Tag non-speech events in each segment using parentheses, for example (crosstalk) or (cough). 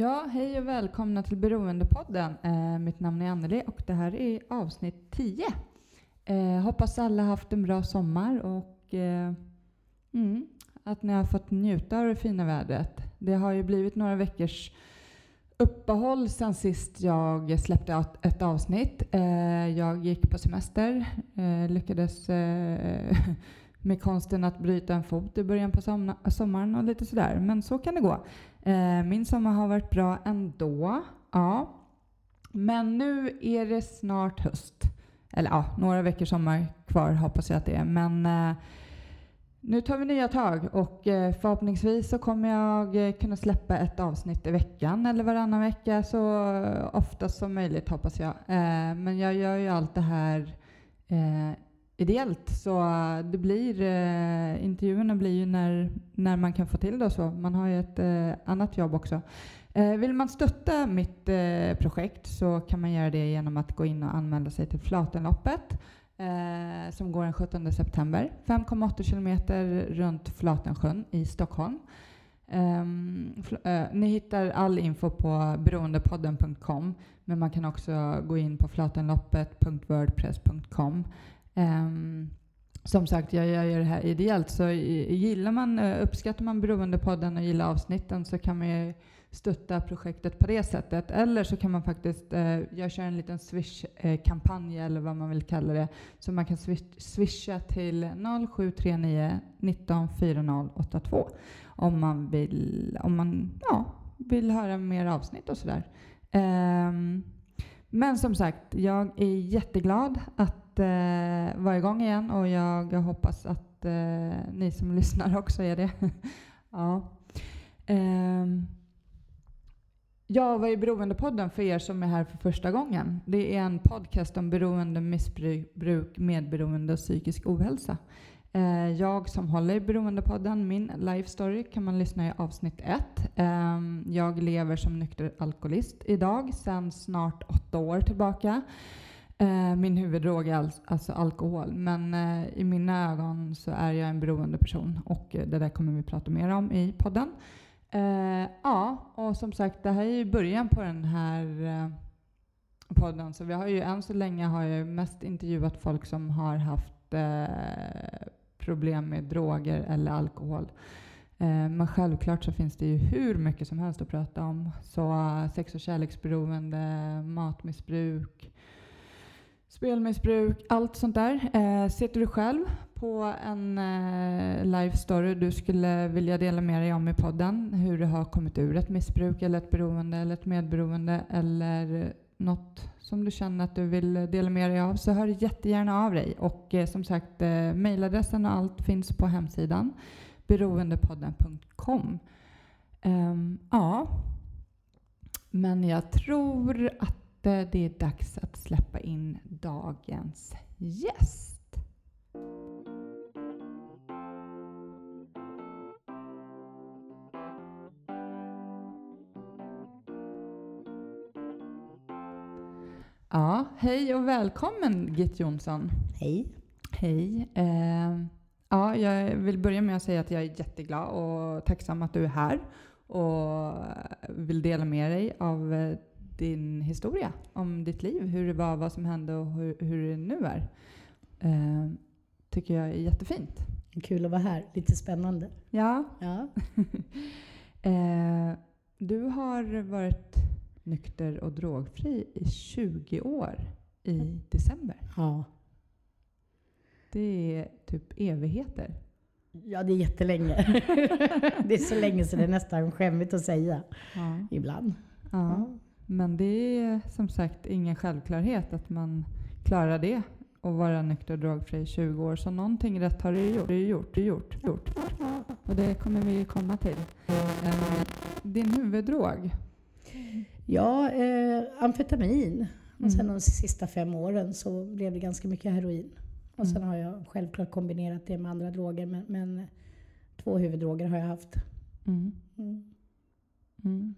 Ja, hej och välkomna till Beroendepodden. Eh, mitt namn är Anneli och det här är avsnitt 10. Eh, hoppas alla haft en bra sommar och eh, mm, att ni har fått njuta av det fina vädret. Det har ju blivit några veckors uppehåll sen sist jag släppte ett avsnitt. Eh, jag gick på semester, eh, lyckades eh, med konsten att bryta en fot i början på sommaren och lite sådär. Men så kan det gå. Eh, min sommar har varit bra ändå. Ja. Men nu är det snart höst. Eller ja, några veckor sommar kvar hoppas jag att det är. Men eh, nu tar vi nya tag och eh, förhoppningsvis så kommer jag eh, kunna släppa ett avsnitt i veckan eller varannan vecka så ofta som möjligt hoppas jag. Eh, men jag gör ju allt det här eh, ideellt. Så eh, det blir, eh, intervjuerna blir ju när, när man kan få till det och så. Man har ju ett eh, annat jobb också. Eh, vill man stötta mitt eh, projekt så kan man göra det genom att gå in och anmäla sig till Flatenloppet eh, som går den 17 september. 5,8 kilometer runt Flatensjön i Stockholm. Um, uh, ni hittar all info på beroendepodden.com men man kan också gå in på flatenloppet.wordpress.com Um, som sagt, jag gör det här ideellt, så gillar man, eh, uppskattar man Beroendepodden och gillar avsnitten så kan man ju stötta projektet på det sättet. Eller så kan man faktiskt, eh, jag kör en liten swish-kampanj eh, eller vad man vill kalla det, så man kan swisha till 0739 19 4082 om man vill, om man, ja, vill höra mer avsnitt och sådär. Um, men som sagt, jag är jätteglad att eh, vara igång igen och jag hoppas att eh, ni som (laughs) lyssnar också är det. (laughs) ja. Eh, ja, vad är Beroendepodden för er som är här för första gången? Det är en podcast om beroende, missbruk, medberoende och psykisk ohälsa. Eh, jag som håller i Beroendepodden, min life story, kan man lyssna i avsnitt ett. Eh, jag lever som nykter alkoholist idag, sedan snart åtta år tillbaka. Eh, min huvuddrog är alltså alkohol, men eh, i mina ögon så är jag en beroende person och eh, det där kommer vi prata mer om i podden. Eh, ja, och som sagt, det här är ju början på den här eh, podden, så vi har ju än så länge har jag mest intervjuat folk som har haft eh, problem med droger eller alkohol. Men självklart så finns det ju hur mycket som helst att prata om. Så sex och kärleksberoende, matmissbruk, spelmissbruk, allt sånt där. Eh, sitter du själv på en eh, live story du skulle vilja dela med dig om i podden, hur du har kommit ur ett missbruk eller ett beroende eller ett medberoende eller något som du känner att du vill dela med dig av så hör jättegärna av dig. Och eh, som sagt, eh, mejladressen och allt finns på hemsidan beroendepodden.com. Um, ehm, ja, men jag tror att det är dags att släppa in dagens gäst. Ja, hej och välkommen Git Jonsson. Hej. Hej. Eh, ja, jag vill börja med att säga att jag är jätteglad och tacksam att du är här och vill dela med dig av eh, din historia om ditt liv, hur det var, vad som hände och hur, hur det nu är. Eh, tycker jag är jättefint. Kul att vara här, lite spännande. Ja. ja. (laughs) eh, du har varit nykter och drogfri i 20 år i december. Ja. Det är typ evigheter. Ja, det är jättelänge. (laughs) det är så länge så det är nästan skämmigt att säga ja. ibland. Ja. ja. Men det är som sagt ingen självklarhet att man klarar det och vara nykter och drogfri i 20 år. Så någonting rätt har du gjort. Du gjort, du gjort, gjort. Och det kommer vi komma till. Eh, din huvuddrog? Ja, eh, amfetamin. Och sen mm. de sista fem åren så blev det ganska mycket heroin. Och sen mm. har jag självklart kombinerat det med andra droger. Men, men två huvuddroger har jag haft. Mm. mm.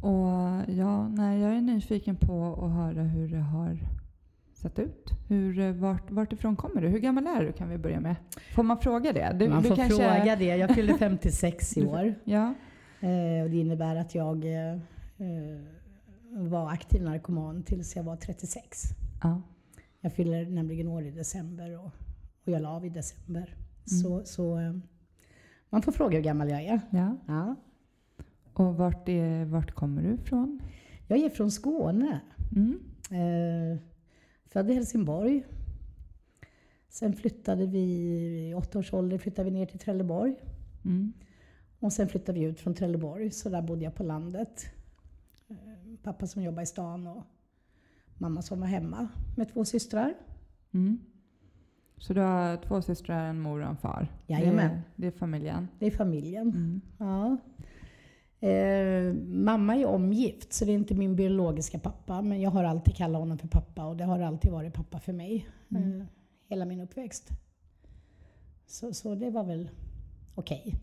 Och ja, nej, jag är nyfiken på att höra hur det har sett ut. Hur, vart, vart ifrån kommer du? Hur gammal är du kan vi börja med? Får man fråga det? Du, man får kanske... fråga det. Jag fyller (laughs) 56 i år. ja. Eh, och det innebär att jag eh, eh, var aktiv narkoman tills jag var 36. Ja. Jag fyller nämligen år i december och, och jag la av i december. Mm. Så, så eh, man får fråga hur gammal jag är. ja. Ja. Och vart, är, vart kommer du ifrån? Jag är från Skåne. Mm. Eh, född i Helsingborg. Sen flyttade vi, i åtta års ålder flyttade vi ner till Trelleborg. Mm. Och sen flyttade vi ut från Trelleborg, så där bodde jag på landet. Eh, Pappa som jobbade i stan och mamma som var hemma med två systrar. Mm. Så du har två systrar, en mor och en far? Jajamän. Det, det är familjen? Det är familjen. Mm. Ja. Eh, mamma är omgift, så det är inte min biologiska pappa. Men jag har alltid kallat honom för pappa och det har alltid varit pappa för mig. Mm. Eh, hela min uppväxt. Så, så det var väl okej.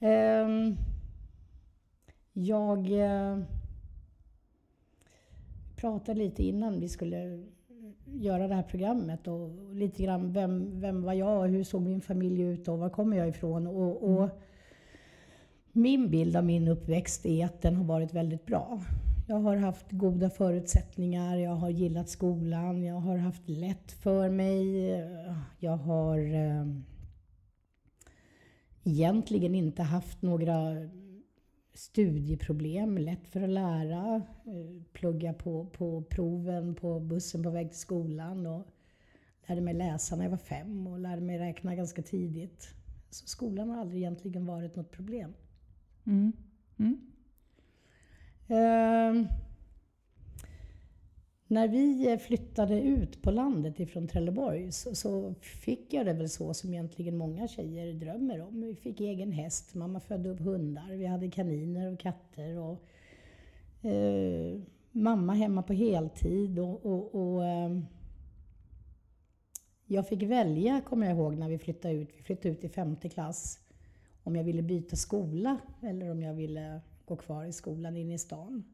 Ehm, jag eh, pratade lite innan vi skulle göra det här programmet och lite grann vem, vem var jag och hur såg min familj ut och var kommer jag ifrån. Och, och min bild av min uppväxt är att den har varit väldigt bra. Jag har haft goda förutsättningar, jag har gillat skolan, jag har haft lätt för mig. Jag har eh, egentligen inte haft några studieproblem, lätt för att lära, eh, plugga på, på proven på bussen på väg till skolan och lärde mig läsa när jag var fem och lärde mig räkna ganska tidigt. Så skolan har aldrig egentligen varit något problem. Mm. Mm. Ehm, när vi eh, flyttade ut på landet ifrån Trelleborg så, så fick jag det väl så som egentligen många tjejer drömmer om. Vi fick egen häst, mamma födde upp hundar, vi hade kaniner och katter och eh, mamma hemma på heltid och, och, och eh, jag fick välja, kommer jag ihåg, när vi flyttade ut. Vi flyttade ut i femte klass. Om jag ville byta skola eller om jag ville gå kvar i skolan inne i stan.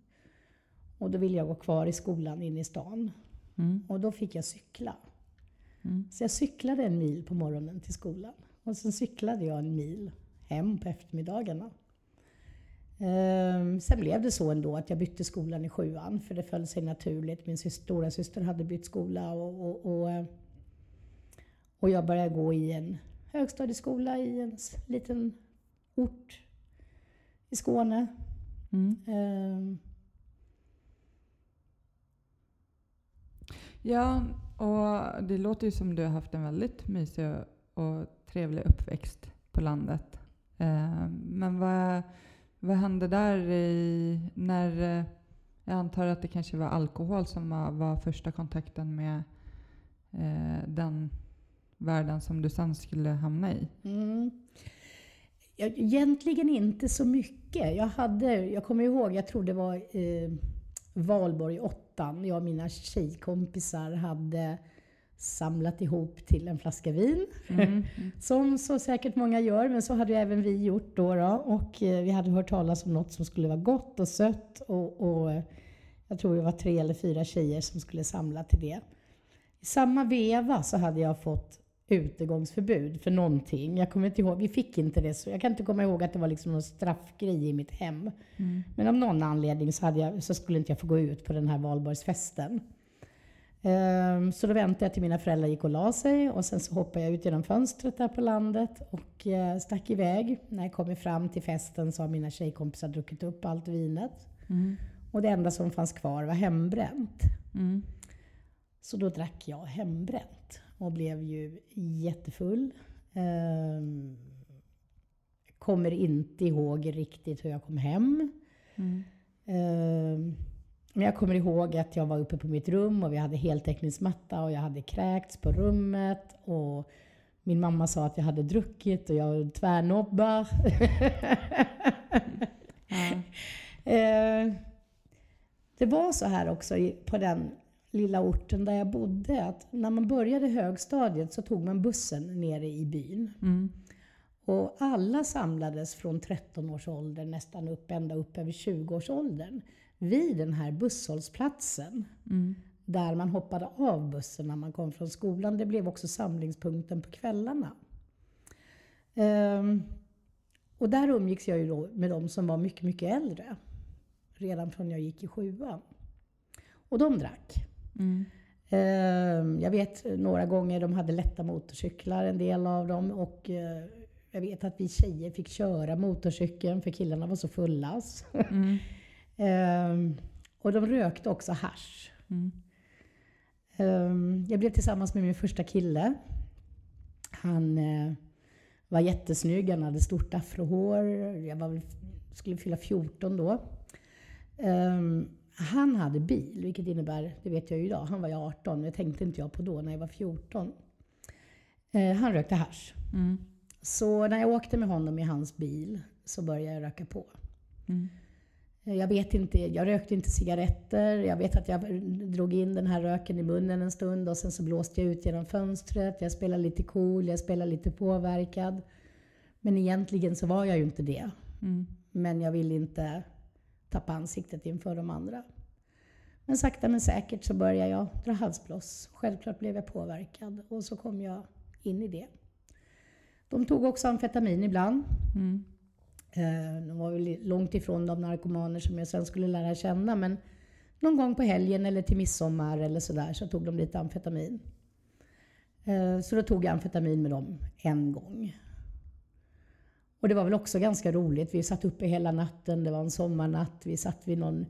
Och då ville jag gå kvar i skolan inne i stan. Mm. Och då fick jag cykla. Mm. Så jag cyklade en mil på morgonen till skolan. Och sen cyklade jag en mil hem på eftermiddagarna. Ehm, sen blev det så ändå att jag bytte skolan i sjuan, för det föll sig naturligt. Min syster, stora syster hade bytt skola och, och, och, och jag började gå i en högstadieskola i en liten ort i Skåne. Mm. Ehm, Ja, och det låter ju som du har haft en väldigt mysig och- trevlig uppväxt på landet. Eh, Men vad, vad hände där i, när... Jag antar att det kanske var alkohol som var, var första kontakten med eh, den världen som du sen skulle hamna i. Mm. Egentligen inte så mycket. Jag, hade, jag kommer ihåg, jag tror det var eh, Valborg 8. Jag och mina tjejkompisar hade samlat ihop till en flaska vin. Mm. (laughs) Som så säkert många gör, men så hade ju även vi gjort då. då. Och eh, vi hade hört talas om något som skulle vara gott och sött. Och, och eh, jag tror det var tre eller fyra tjejer som skulle samla till det. I samma veva så hade jag fått utegångsförbud för någonting. Jag kommer inte ihåg, vi fick inte det. Så jag kan inte komma ihåg att det var liksom någon straffgrej i mitt hem. Mm. Men av någon anledning så, hade jag, så skulle inte jag få gå ut på den här valborgsfesten. Ehm, Så då väntade jag till mina föräldrar gick och la sig och sen så hoppade jag ut genom fönstret där på landet och eh, stack iväg. När jag kom fram till festen så har mina tjejkompisar druckit upp allt vinet. Mm. Och det enda som fanns kvar var hembränt. Mm. Så då drack jag hembränt och blev ju jättefull. Ehm, kommer inte ihåg riktigt hur jag kom hem. Mm. Ehm, Men jag kommer ihåg att jag var uppe på mitt rum och vi hade heltäckningsmatta och jag hade kräkts på rummet. Och min mamma sa att jag hade druckit och jag tvärnobba. Ja. (laughs) Eh, Det var så här också på den lilla orten där jag bodde att när man började högstadiet så tog man bussen nere i byn. Mm. Och alla samlades från 13 års ålder nästan upp ända upp över 20 års åldern vid den här busshållplatsen. Mm. Där man hoppade av bussen när man kom från skolan. Det blev också samlingspunkten på kvällarna. Ehm, Och där umgicks jag ju då med de som var mycket, mycket äldre. Redan från jag gick i sjuan. Och de drack. Mm. Eh, Jag vet några gånger de hade lätta motorcyklar, en del av dem. Och eh, jag vet att vi tjejer fick köra motorcykeln för killarna var så fulla. Mm. (laughs) Eh, Och de rökte också hasch. Mm. Ehm, Jag blev tillsammans med min första kille. Han eh, var jättesnygg, han hade stort afrohår. Jag var, skulle fylla 14 då. Ehm, Han hade bil, vilket innebär, det vet jag ju idag, han var ju 18, men det tänkte inte jag på då när jag var 14. Eh, Han rökte hasch. Mm. Så när jag åkte med honom i hans bil så började jag röka på. Mm. Jag vet inte, jag rökte inte cigaretter. Jag vet att jag drog in den här röken i munnen en stund och sen så blåste jag ut genom fönstret. Jag spelade lite cool, jag spelade lite påverkad. Men egentligen så var jag ju inte det. Mm. Men jag ville inte tappa ansiktet inför de andra. Men sakta men säkert så började jag dra halsbloss. Självklart blev jag påverkad och så kom jag in i det. De tog också amfetamin ibland. Mm. Eh, De var väl långt ifrån de narkomaner som jag sen skulle lära känna. Men någon gång på helgen eller till midsommar eller sådär så tog de lite amfetamin. Eh, Så då tog jag amfetamin med dem en gång. Och det var väl också ganska roligt. Vi satt uppe hela natten. Det var en sommarnatt. Vi satt vid någon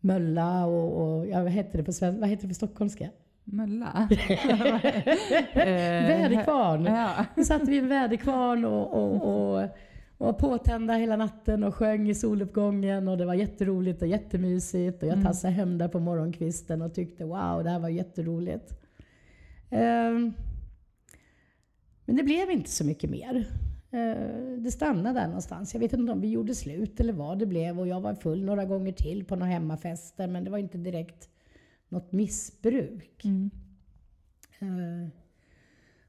mölla och, och ja, vad heter det på svenska? Vad heter det på stockholmska? Mölla? (laughs) Väderkvarn. Ja. Vi satt vid en väderkvarn och, och, och, och var påtända hela natten och sjöng i soluppgången och det var jätteroligt och jättemysigt. Och jag Mm. tassade hem där på morgonkvisten och tyckte wow, det här var jätteroligt. Ehm, men det blev inte så mycket mer. Eh, det stannade där någonstans. Jag vet inte om vi gjorde slut eller vad det blev och jag var full några gånger till på några hemmafester men det var inte direkt något missbruk. Mm. Eh,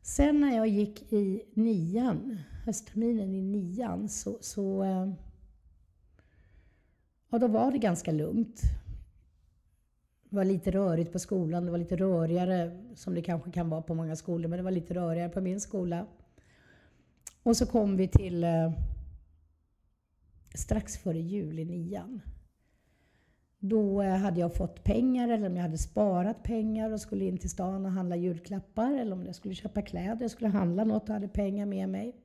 Sen när jag gick i nian, höstterminen i nian, så, så eh, ja, då var det ganska lugnt. Det var lite rörigt på skolan, det var lite rörigare, som det kanske kan vara på många skolor, men det var lite rörigare på min skola. Och så kom vi till eh, strax före jul i nian. Då eh, hade jag fått pengar eller om jag hade sparat pengar och skulle in till stan och handla julklappar eller om jag skulle köpa kläder. Jag skulle handla något och hade pengar med mig.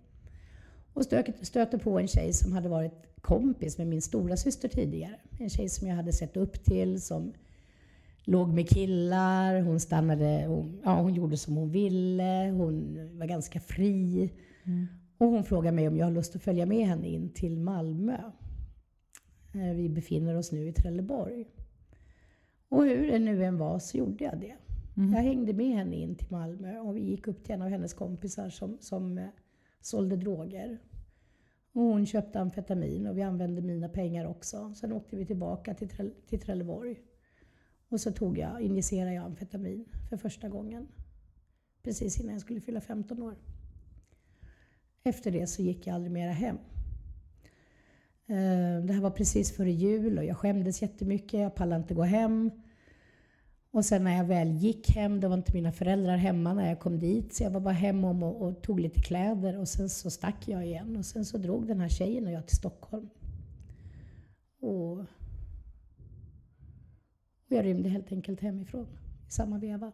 Och stök- stötte på en tjej som hade varit kompis med min stora syster tidigare. En tjej som jag hade sett upp till, som låg med killar, hon stannade, hon, ja, hon gjorde som hon ville, hon var ganska fri. Mm. Och hon frågade mig om jag har lust att följa med henne in till Malmö. Eh, Vi befinner oss nu i Trelleborg. Och hur det nu än var så gjorde jag det. Mm. Jag hängde med henne in till Malmö och vi gick upp till en av hennes kompisar som, som eh, sålde droger. Och hon köpte amfetamin och vi använde mina pengar också. Sen åkte vi tillbaka till, Trell- till Trelleborg. Och så tog jag, injicerade jag amfetamin för första gången. Precis innan jag skulle fylla 15 år. Efter det så gick jag aldrig mera hem. Eh, det här var precis före jul och jag skämdes jättemycket. Jag pallade inte gå hem. Och sen när jag väl gick hem, då var inte mina föräldrar hemma när jag kom dit. Så jag var bara hemma och, och tog lite kläder och sen så stack jag igen. Och sen så drog den här tjejen och jag till Stockholm. Och, och jag rymde helt enkelt hemifrån i samma veva.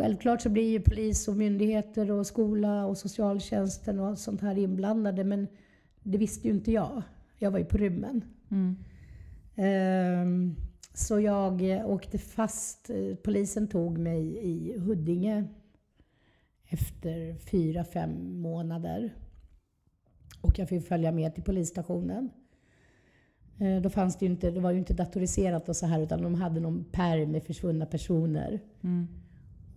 Självklart så blir ju polis och myndigheter och skola och socialtjänsten och sånt här inblandade men det visste ju inte jag. Jag var ju på rymmen. Mm. Ehm, Så jag eh, åkte fast. Eh, Polisen tog mig i Huddinge efter fyra, fem månader. Och jag fick följa med till polisstationen. Eh, Då fanns det ju inte, det var ju inte datoriserat och så här utan de hade någon pärm med försvunna personer. Mm.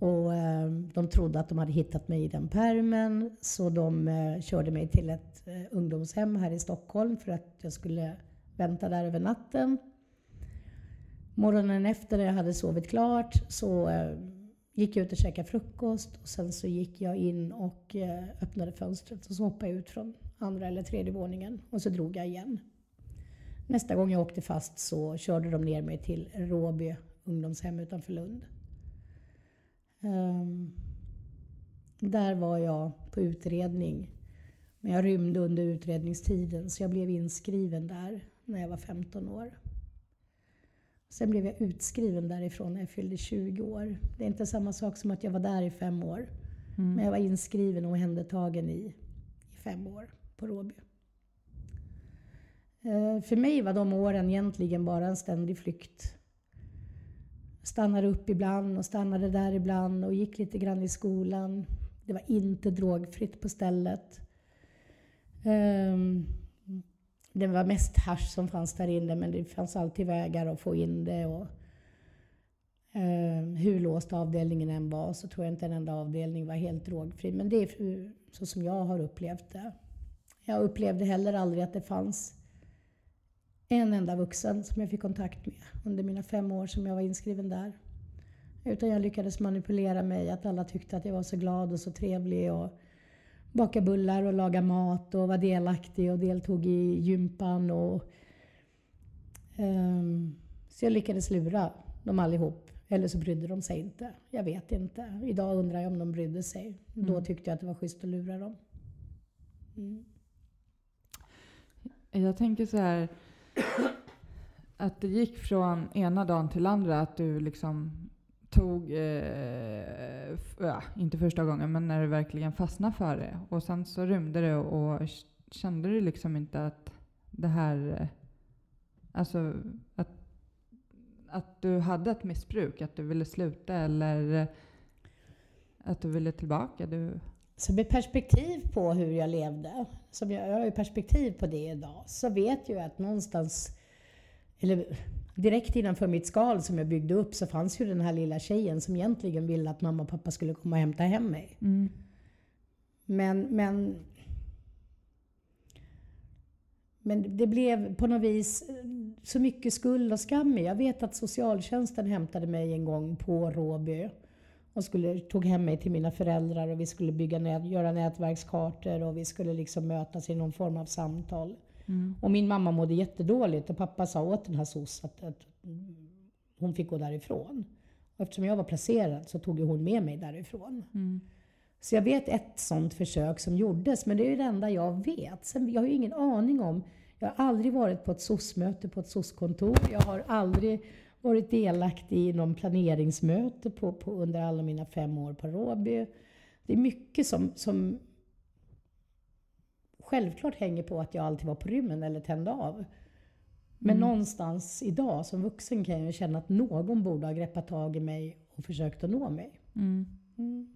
Och eh, de trodde att de hade hittat mig i den pärmen så de eh, körde mig till ett eh, ungdomshem här i Stockholm för att jag skulle vänta där över natten. Morgonen efter när jag hade sovit klart så eh, gick jag ut och käkade frukost och sen så gick jag in och eh, öppnade fönstret och så hoppade jag ut från andra eller tredje våningen och så drog jag igen. Nästa gång jag åkte fast så körde de ner mig till Råby ungdomshem utanför Lund. Ehm, där var jag på utredning Men jag rymde under utredningstiden så jag blev inskriven där när jag var 15 år. Sen blev jag utskriven därifrån när jag fyllde 20 år. Det är inte samma sak som att jag var där i fem år. Mm. Men jag var inskriven och omhändertagen i, i fem år på Råby. Eh, För mig var de åren egentligen bara en ständig flykt. Stannade upp ibland och stannade där ibland och gick lite grann i skolan. Det var inte drogfritt på stället. Um, Det var mest hasch som fanns där inne men det fanns alltid vägar att få in det. Och, um, hur låst avdelningen än var så tror jag inte en enda avdelning var helt drogfri. Men det är så som jag har upplevt det. Jag upplevde heller aldrig att det fanns en enda vuxen som jag fick kontakt med under mina fem år som jag var inskriven där. Utan jag lyckades manipulera mig, att alla tyckte att jag var så glad och så trevlig och baka bullar och laga mat och var delaktig och deltog i gympan. Och, ehm, så jag lyckades lura dem allihop. Eller så brydde de sig inte. Jag vet inte. Idag undrar jag om de brydde sig. Då Mm. tyckte jag att det var schysst att lura dem. Mm. Jag tänker så här. (coughs) Att det gick från ena dagen till andra att du liksom tog, eh, ja, inte första gången, men när du verkligen fastnade för det. Och sen så rymde du och kände du liksom inte att det här, eh, alltså att, att du hade ett missbruk, att du ville sluta eller eh, att du ville tillbaka? Du, så med perspektiv på hur jag levde, som jag, jag har ju perspektiv på det idag, så vet jag att någonstans, eller direkt innanför mitt skal som jag byggde upp så fanns ju den här lilla tjejen som egentligen ville att mamma och pappa skulle komma och hämta hem mig. mm, Men, men, men det blev på något vis eh, så mycket skuld och skam. Jag vet att socialtjänsten hämtade mig en gång på Råby och skulle, tog hem mig till mina föräldrar och vi skulle bygga nät, göra nätverkskartor och vi skulle liksom mötas i någon form av samtal. mm, Och min mamma mådde jättedåligt och pappa sa åt den här SOS att, att hon fick gå därifrån. Och eftersom jag var placerad så tog hon med mig därifrån. mm, Så jag vet ett sånt försök som gjordes, men det är det enda jag vet. Sen, jag har ju ingen aning om... Jag har aldrig varit på ett SOS-möte på ett SOS-kontor. Jag har aldrig varit delaktig i någon planeringsmöte på, på, under alla mina fem år på Råby. Det är mycket som, som självklart hänger på att jag alltid var på rymmen eller tände av. Men Mm. någonstans idag som vuxen kan jag känna att någon borde ha greppat tag i mig och försökt att nå mig. mm. Mm.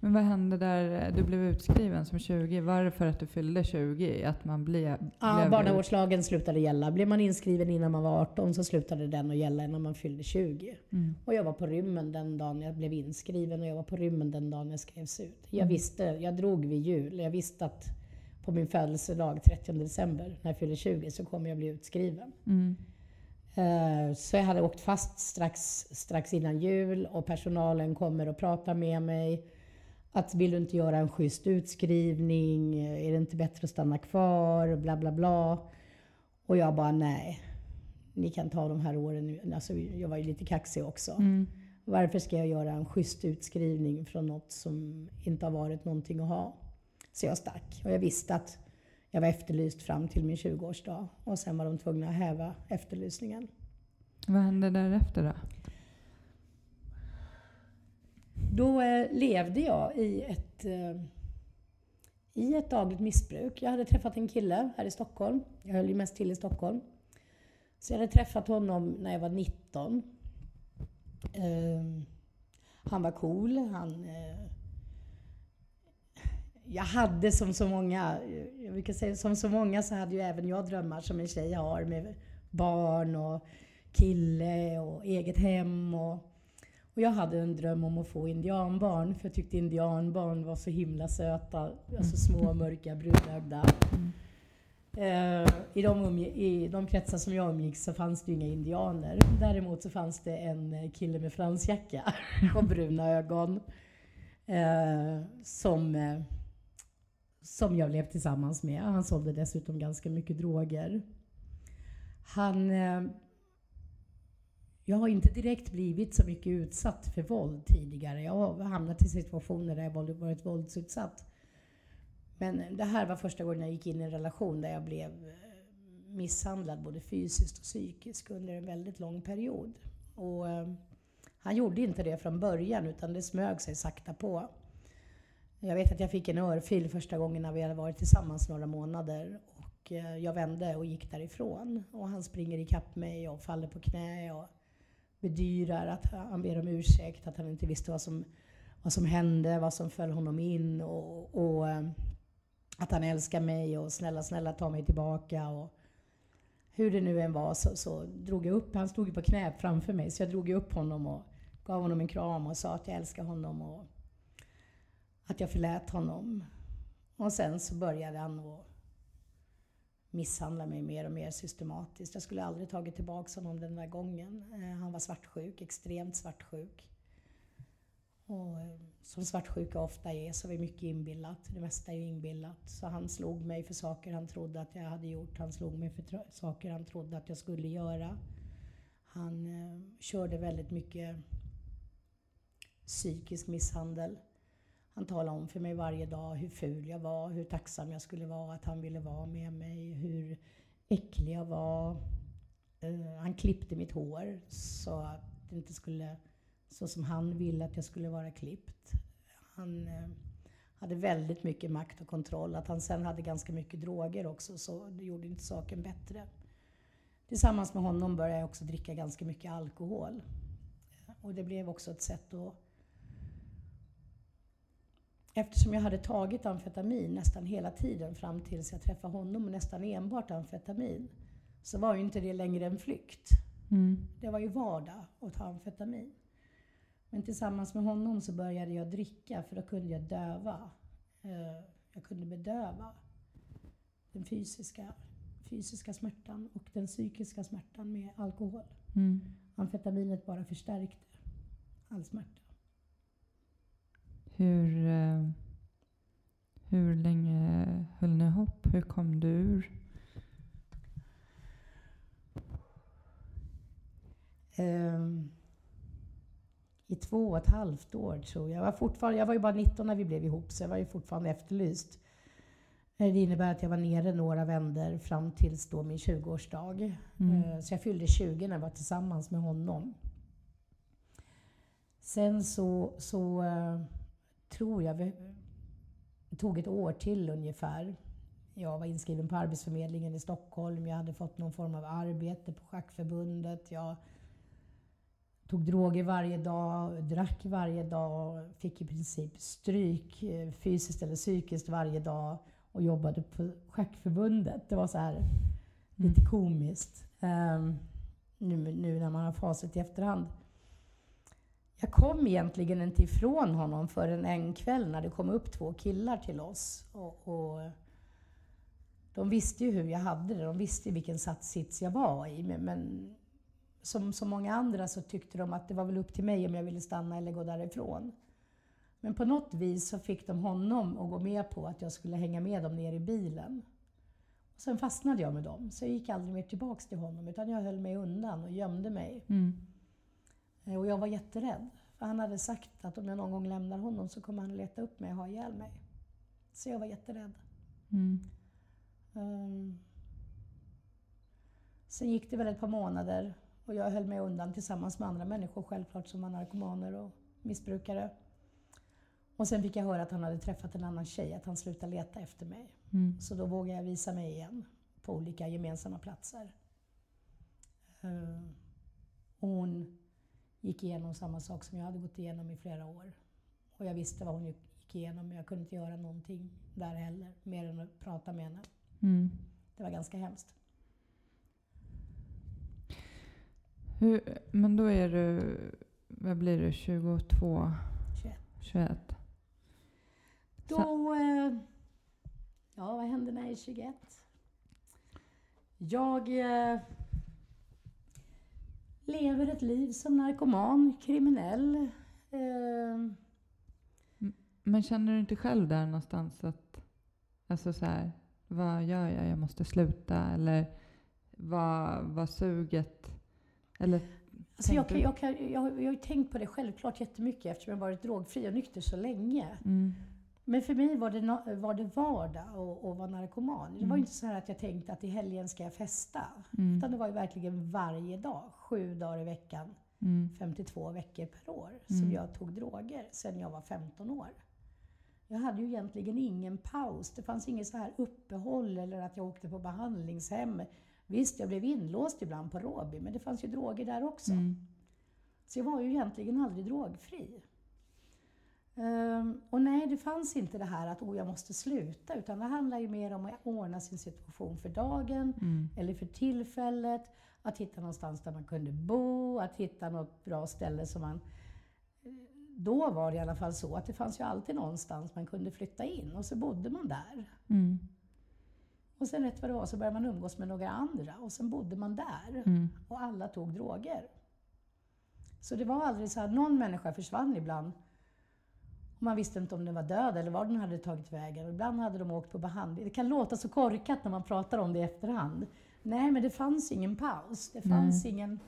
Men vad hände där du blev utskriven som 20? Var det för att du fyllde 20? Att man ble, Ja, blev barnavårdslagen slutade gälla. Blev man inskriven innan man var 18 så slutade den att gälla när man fyllde 20. Mm. Och jag var på rymmen den dagen jag blev inskriven och jag var på rymmen den dagen jag skrevs ut. Jag Mm. visste, jag drog vid jul. Jag visste att på min födelsedag 30 december när jag fyller 20 så kommer jag bli utskriven. Mm. Eh, Så jag hade åkt fast strax, strax innan jul och personalen kommer och pratar med mig. Att vill du inte göra en schysst utskrivning? Är det inte bättre att stanna kvar? Bla bla bla. Och jag bara nej. Ni kan ta de här åren nu. Alltså, jag var ju lite kaxig också. Mm. Varför ska jag göra en schysst utskrivning från något som inte har varit någonting att ha? Så jag stack. Och jag visste att jag var efterlyst fram till min 20-årsdag. Och sen var de tvungna att häva efterlysningen. Vad hände därefter då? Då eh, levde jag i ett, eh, i ett dagligt missbruk. Jag hade träffat en kille här i Stockholm. Jag höll ju mest till i Stockholm. Så jag hade träffat honom när jag var 19. Eh, han var cool. Han, eh, jag hade som så många, jag brukar säga som så många så hade ju även jag drömmar som en tjej har med barn och kille och eget hem. Och, och jag hade en dröm om att få indianbarn för jag tyckte indianbarn var så himla söta. Alltså små, mörka, brunögda. Mm. Eh, I de, I de kretsar som jag umgicks så fanns det ju inga indianer. Däremot så fanns det en kille med fransjacka (laughs) och bruna ögon. Eh, som, eh, som jag blev tillsammans med. Han sålde dessutom ganska mycket droger. Han... Jag har inte direkt blivit så mycket utsatt för våld tidigare. Jag har hamnat i situationer där jag varit våldsutsatt. Men det här var första gången jag gick in i en relation där jag blev eh, misshandlad både fysiskt och psykiskt under en väldigt lång period. Och, eh, han gjorde inte det från början utan det smög sig sakta på. Jag vet att jag fick en örfil första gången när vi hade varit tillsammans några månader. Och eh, jag vände och gick därifrån. Och han springer ikapp mig och faller på knä och bedyrar att han ber om ursäkt, att han inte visste vad som, vad som hände, vad som föll honom in. Och, och eh, att han älskar mig och snälla, snälla ta mig tillbaka. Och hur det nu än var så, så drog jag upp, han stod ju på knä framför mig, så jag drog upp honom och gav honom en kram och sa att jag älskar honom och att jag förlät honom. Och sen så började han och misshandla mig mer och mer systematiskt. Jag skulle aldrig tagit tillbaka honom den där gången. Eh, han var svartsjuk, extremt svartsjuk. Och eh, som svartsjuka ofta är så är mycket inbillat. Det mesta är ju inbillat. Så han slog mig för saker han trodde att jag hade gjort. Han slog mig för saker han trodde att jag skulle göra. Han eh, körde väldigt mycket psykisk misshandel. Han talade om för mig varje dag hur ful jag var, hur tacksam jag skulle vara att han ville vara med mig, hur äcklig jag var. Uh, han klippte mitt hår så att det inte skulle, så som han ville att jag skulle vara klippt. Han uh, hade väldigt mycket makt och kontroll. Att han sen hade ganska mycket droger också, så det gjorde inte saken bättre. Tillsammans med honom började jag också dricka ganska mycket alkohol. Och det blev också ett sätt att Eftersom jag hade tagit amfetamin nästan hela tiden fram tills jag träffade honom, och nästan enbart amfetamin, så var ju inte det längre en flykt. Mm. Det var ju vardag att ta amfetamin. Men tillsammans med honom så började jag dricka för då kunde jag döva. Eh, jag kunde bedöva den fysiska, fysiska smärtan och den psykiska smärtan med alkohol. Mm. Amfetaminet bara förstärkte all smärta. Hur, eh, hur länge höll ni ihop? Hur kom du ur? Um, I två och ett halvt år tror jag. Jag var, fortfarande, jag var ju bara 19 när vi blev ihop, så jag var ju fortfarande efterlyst. Eh, det innebär att jag var nere några vänder fram tills då min 20-årsdag. Mm. Eh, så jag fyllde 20 när jag var tillsammans med honom. Sen så, så tror jag, det tog ett år till ungefär. Jag var inskriven på Arbetsförmedlingen i Stockholm. Jag hade fått någon form av arbete på Schackförbundet. Jag tog droger varje dag, drack varje dag, fick i princip stryk eh, fysiskt eller psykiskt varje dag och jobbade på Schackförbundet. Det var så här lite mm. komiskt. Um, nu, nu när man har facit i efterhand. Jag kom egentligen inte ifrån honom förrän en kväll när det kom upp två killar till oss. Och, och de visste ju hur jag hade det, de visste vilken sits jag var i. Men, som så många andra så tyckte de att det var väl upp till mig om jag ville stanna eller gå därifrån. Men på något vis så fick de honom att gå med på att jag skulle hänga med dem ner i bilen. Och sen fastnade jag med dem, så jag gick aldrig mer tillbaks till honom utan jag höll mig undan och gömde mig. Mm. Eh, och jag var jätterädd. För han hade sagt att om jag någon gång lämnar honom så kommer han leta upp mig och ha ihjäl mig. Så jag var jätterädd. Mm. Um, sen gick det väl ett par månader och jag höll mig undan tillsammans med andra människor självklart som var narkomaner och missbrukare. Och sen fick jag höra att han hade träffat en annan tjej, att han slutade leta efter mig. Mm. Så då vågade jag visa mig igen på olika gemensamma platser. Uh, hon gick igenom samma sak som jag hade gått igenom i flera år. Och jag visste vad hon gick igenom men jag kunde inte göra någonting där heller, mer än att prata med henne. Mm. Det var ganska hemskt. Hur, men då är du, vad blir du, 22? 21. 21. Då, eh, ja vad hände när jag är 21? Jag eh, lever ett liv som narkoman, kriminell. Eh. Men känner du inte själv där någonstans att, alltså så här, vad gör jag? Jag måste sluta. Eller vad var suget? Eller Alltså jag, jag, jag, jag, jag har ju tänkt på det självklart jättemycket eftersom jag varit drogfri och nykter så länge. Mm. Men för mig var det, no- var det vardag att vara narkoman. Det var Mm. inte så här att jag tänkte att i helgen ska jag festa. Mm. Utan det var ju verkligen varje dag, sju dagar i veckan, Mm. 52 veckor per år, Mm. som jag tog droger sedan jag var 15 år. Jag hade ju egentligen ingen paus. Det fanns inget så här uppehåll eller att jag åkte på behandlingshem. Visst, jag blev inlåst ibland på Råby, men det fanns ju droger där också. Mm. Så jag var ju egentligen aldrig drogfri. Ehm, och nej, det fanns inte det här att oh, jag måste sluta, utan det handlar ju mer om att ordna sin situation för dagen Mm. eller för tillfället. Att hitta någonstans där man kunde bo, att hitta något bra ställe som man... Då var det i alla fall så att det fanns ju alltid någonstans man kunde flytta in och så bodde man där. Mm. Och sen rätt vad det var så började man umgås med några andra och sen bodde man där. Mm. Och alla tog droger. Så det var aldrig så att någon människa försvann ibland. Och man visste inte om den var död eller var den hade tagit vägen. Och ibland hade de åkt på behandling. Det kan låta så korkat när man pratar om det i efterhand. Nej, men det fanns ingen paus. Det fanns, ingen,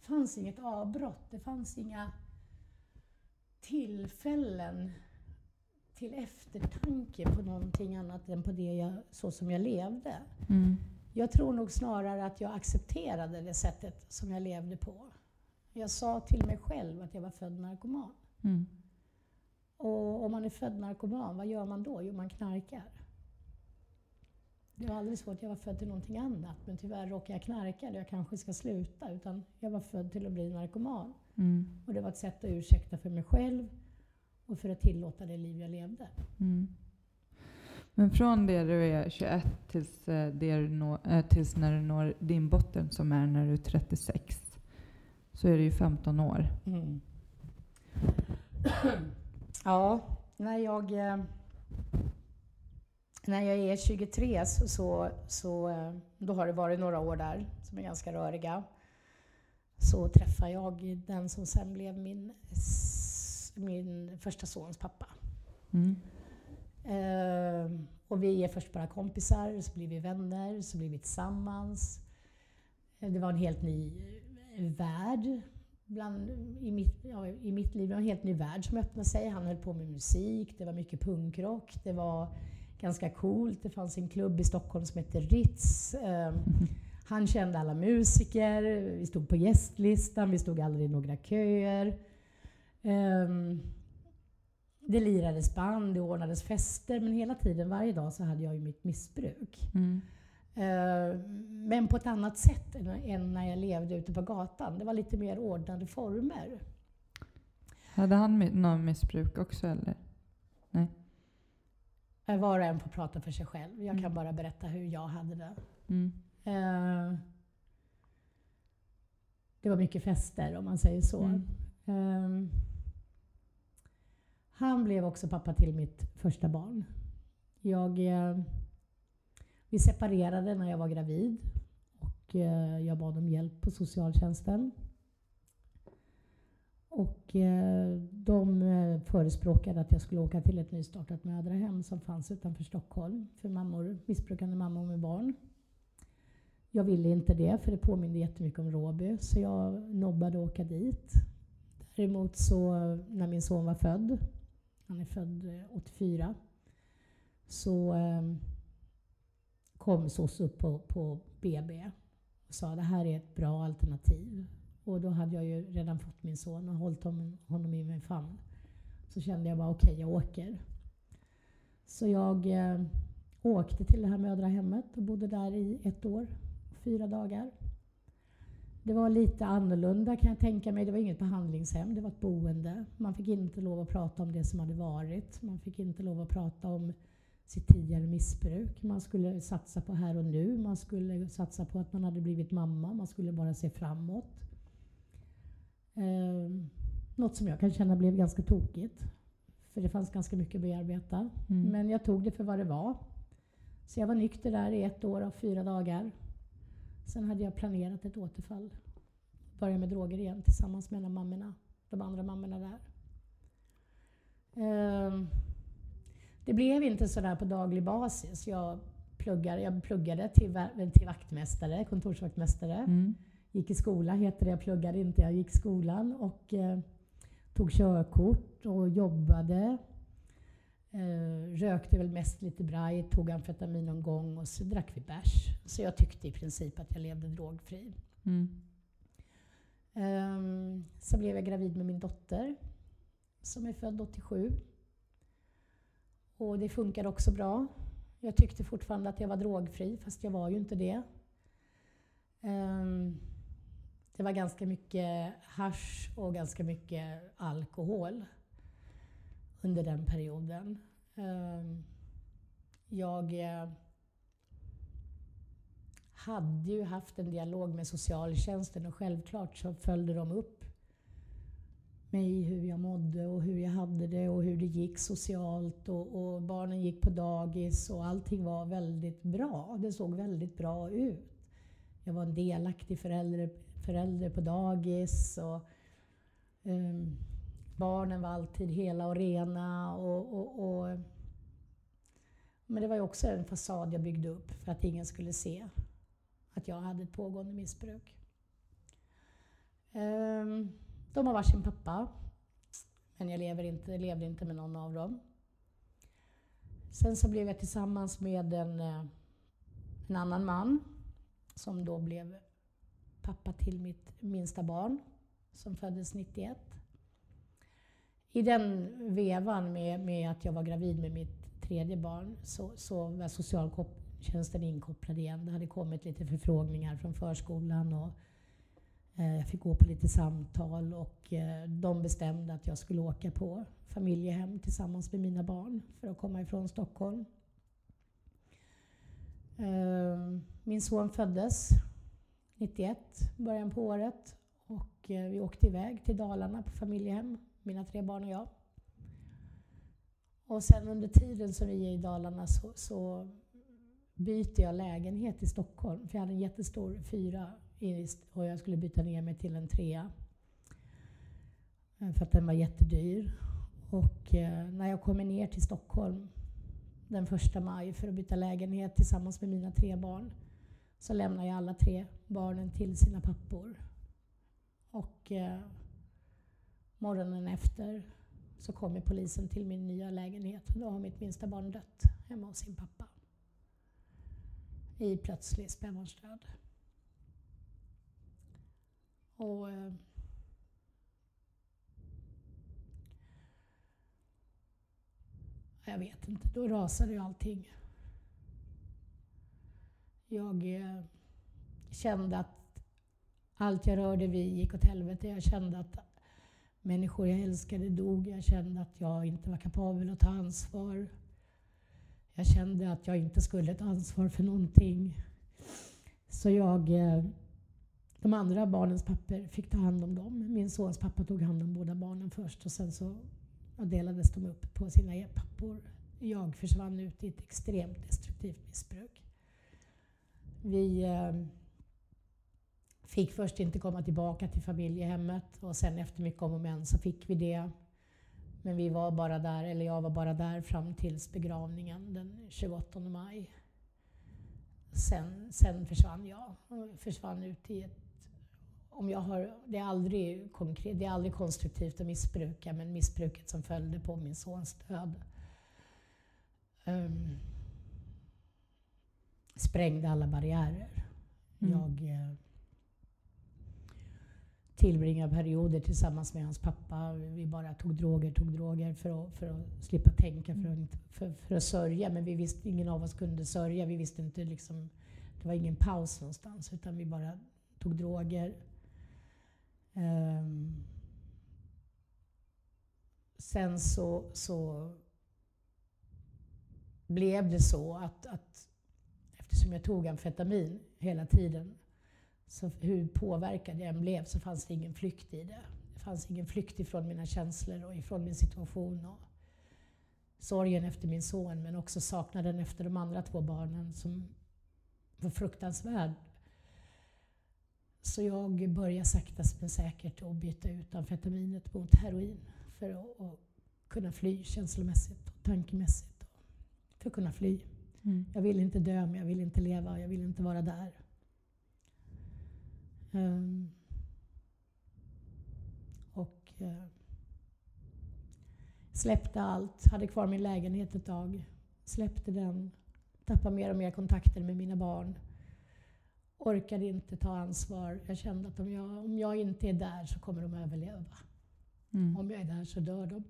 fanns inget avbrott. Det fanns inga tillfällen till eftertanke på någonting annat än på det jag, så som jag levde. Mm. Jag tror nog snarare att jag accepterade det sättet som jag levde på. Jag sa till mig själv att jag var född narkoman. Mm. Och om man är född narkoman, vad gör man då? Jo, man knarkar. Det var aldrig så att jag var född till någonting annat, men tyvärr råkade jag knarka där jag kanske ska sluta. Utan jag var född till att bli narkoman. Mm. Och det var ett sätt att ursäkta för mig själv och för att tillåta det liv jag levde. Mm. Men från det du är 21 tills, eh, det du når, eh, tills när du når din botten som är när du är 36 så är det ju 15 år. Mm. Ja, när jag, eh, när jag är 23 så, så, eh, då har det varit några år där som är ganska röriga. Så träffar jag den som sen blev min, min första sons pappa. Mm. Eh, och vi är först bara kompisar, så blir vi vänner, så blir vi tillsammans. Det var en helt ny eh, värld bland, i, mitt, ja, i mitt liv. Det var en helt ny värld som öppnade sig. Han höll på med musik, det var mycket punkrock, det var ganska coolt. Det fanns en klubb i Stockholm som hette Ritz. Eh, (laughs) han kände alla musiker, vi stod på gästlistan, vi stod aldrig i några köer. Ehm, det lirades band, det ordnades fester, men hela tiden, varje dag, så hade jag ju mitt missbruk. Mm. Eh, Men på ett annat sätt än- när jag levde ute på gatan. Det var lite mer ordnade former. Hade han någon missbruk också eller? Eh, Var och en får prata för sig själv. Jag kan Mm. bara berätta hur jag hade det. Mm. Eh, Det var mycket fester, om man säger så. Mm. Eh, Han blev också pappa till mitt första barn. Jag, vi separerade när jag var gravid och eh, jag bad om hjälp på socialtjänsten. Och eh, de eh, förespråkade att jag skulle åka till ett nystartat mödrahem som fanns utanför Stockholm för mammor, missbrukande mammor med barn. Jag ville inte det, för det påminde jättemycket om Råby, så jag nobbade att åka dit. Däremot så, när min son var född, han är född 84, så ehm, kom SOS upp på, på BB och sa det här är ett bra alternativ. Och då hade jag ju redan fått min son och hållit honom, honom i min famn. Så kände jag bara okej, jag åker. Så jag eh, åkte till det här mödrahemmet och bodde där i ett år, fyra dagar. Det var lite annorlunda kan jag tänka mig. Det var inget behandlingshem, det var ett boende. Man fick inte lov att prata om det som hade varit. Man fick inte lov att prata om sitt tidigare missbruk. Man skulle satsa på här och nu. Man skulle satsa på att man hade blivit mamma. Man skulle bara se framåt. Eh, något som jag kan känna blev ganska tokigt. För det fanns ganska mycket att bearbeta. Mm. Men jag tog det för vad det var. Så jag var nykter där i ett år och fyra dagar. Sen hade jag planerat ett återfall. Börja med droger igen tillsammans med de, mammorna, de andra mammorna där. Ehm, Det blev inte sådär på daglig basis. Jag pluggade, jag pluggade till, till vaktmästare, kontorsvaktmästare. Mm. Gick i skola heter det. Jag pluggade inte, jag gick i skolan och eh, tog körkort och jobbade. Eh, rökte väl mest lite braj, tog amfetamin någon gång och så drack vi bärs. Så jag tyckte i princip att jag levde drogfri. Mm. Um, så blev jag gravid med min dotter som är född 87. Och det funkade också bra. Jag tyckte fortfarande att jag var drogfri, fast jag var ju inte det. Um, det var ganska mycket hash och ganska mycket alkohol under den perioden. Um, jag eh, hade ju haft en dialog med socialtjänsten och självklart så följde de upp mig, hur jag mådde och hur jag hade det och hur det gick socialt och, och, barnen gick på dagis och allting var väldigt bra. Det såg väldigt bra ut. Jag var en delaktig förälder, förälder på dagis och um, barnen var alltid hela och rena. Och, och, och, men det var ju också en fasad jag byggde upp för att ingen skulle se att jag hade ett pågående missbruk. Um, de har varsin pappa. Men jag lever inte, levde inte med någon av dem. Sen så blev jag tillsammans med en, eh, en annan man som då blev pappa till mitt minsta barn som föddes 91. I den vevan med, med att jag var gravid med mitt tredje barn så, så var socialtjänsten inkopplad igen. Det hade kommit lite förfrågningar från förskolan och Eh, jag fick gå på lite samtal och eh, de bestämde att jag skulle åka på familjehem tillsammans med mina barn för att komma ifrån Stockholm. Eh, min son föddes 91, början på året. Och vi åkte iväg till Dalarna på familjehem, mina tre barn och jag. Och sen under tiden som vi är i Dalarna så, så byter jag lägenhet i Stockholm. För jag hade en jättestor fyra och jag skulle byta ner mig till en trea. Eh, för att den var jättedyr. Och eh, när jag kommer ner till Stockholm den första maj för att byta lägenhet tillsammans med mina tre barn så lämnar jag alla tre barnen till sina pappor. Och eh, morgonen efter så kommer polisen till min nya lägenhet. Då har mitt minsta barn dött hemma hos sin pappa. I plötslig spädbarnsdöd. Och, eh, jag vet inte, då rasade ju allting. Jag eh, kände att allt jag rörde vid gick åt helvete. Jag kände att människor jag älskade dog. Jag kände att jag inte var kapabel att ta ansvar. Jag kände att jag inte skulle ta ansvar för någonting. Så jag eh, de andra barnens papper fick ta hand om dem. Min sons pappa tog hand om båda barnen först och sen så delades de upp på sina pappor. Jag försvann ut i ett extremt destruktivt missbruk. Vi eh, fick först inte komma tillbaka till familjehemmet och sen efter mycket om och men så fick vi det. Men vi var bara där, eller jag var bara där fram tills begravningen den 28 maj. Sen, sen försvann jag och försvann ut i ett om jag har, det, är aldrig konkret, det är aldrig konstruktivt att missbruka, men missbruket som följde på min sons död um, sprängde alla barriärer. Mm. Jag eh, tillbringade perioder tillsammans med hans pappa. Vi bara tog droger, tog droger för att, för att slippa tänka, för att, för, för att sörja. Men vi visste, ingen av oss kunde sörja. Vi visste inte liksom, det var ingen paus någonstans, utan vi bara tog droger. Um, sen så, så blev det så att, att eftersom jag tog amfetamin hela tiden, så hur påverkad jag än blev så fanns det ingen flykt i det. Det fanns ingen flykt ifrån mina känslor och ifrån min situation. Och sorgen efter min son, men också saknaden efter de andra två barnen som var fruktansvärd så jag börjar sakta men säkert att byta ut amfetaminet mot heroin för att, att kunna fly känslomässigt och tankemässigt. För att kunna fly. Mm. Jag vill inte dö, men jag vill inte leva. Jag vill inte vara där. Um, och uh, Släppte allt, hade kvar min lägenhet ett tag. Släppte den, tappade mer och mer kontakter med mina barn. Orkade inte ta ansvar. Jag kände att om jag, om jag inte är där så kommer de överleva. Mm. Om jag är där så dör de.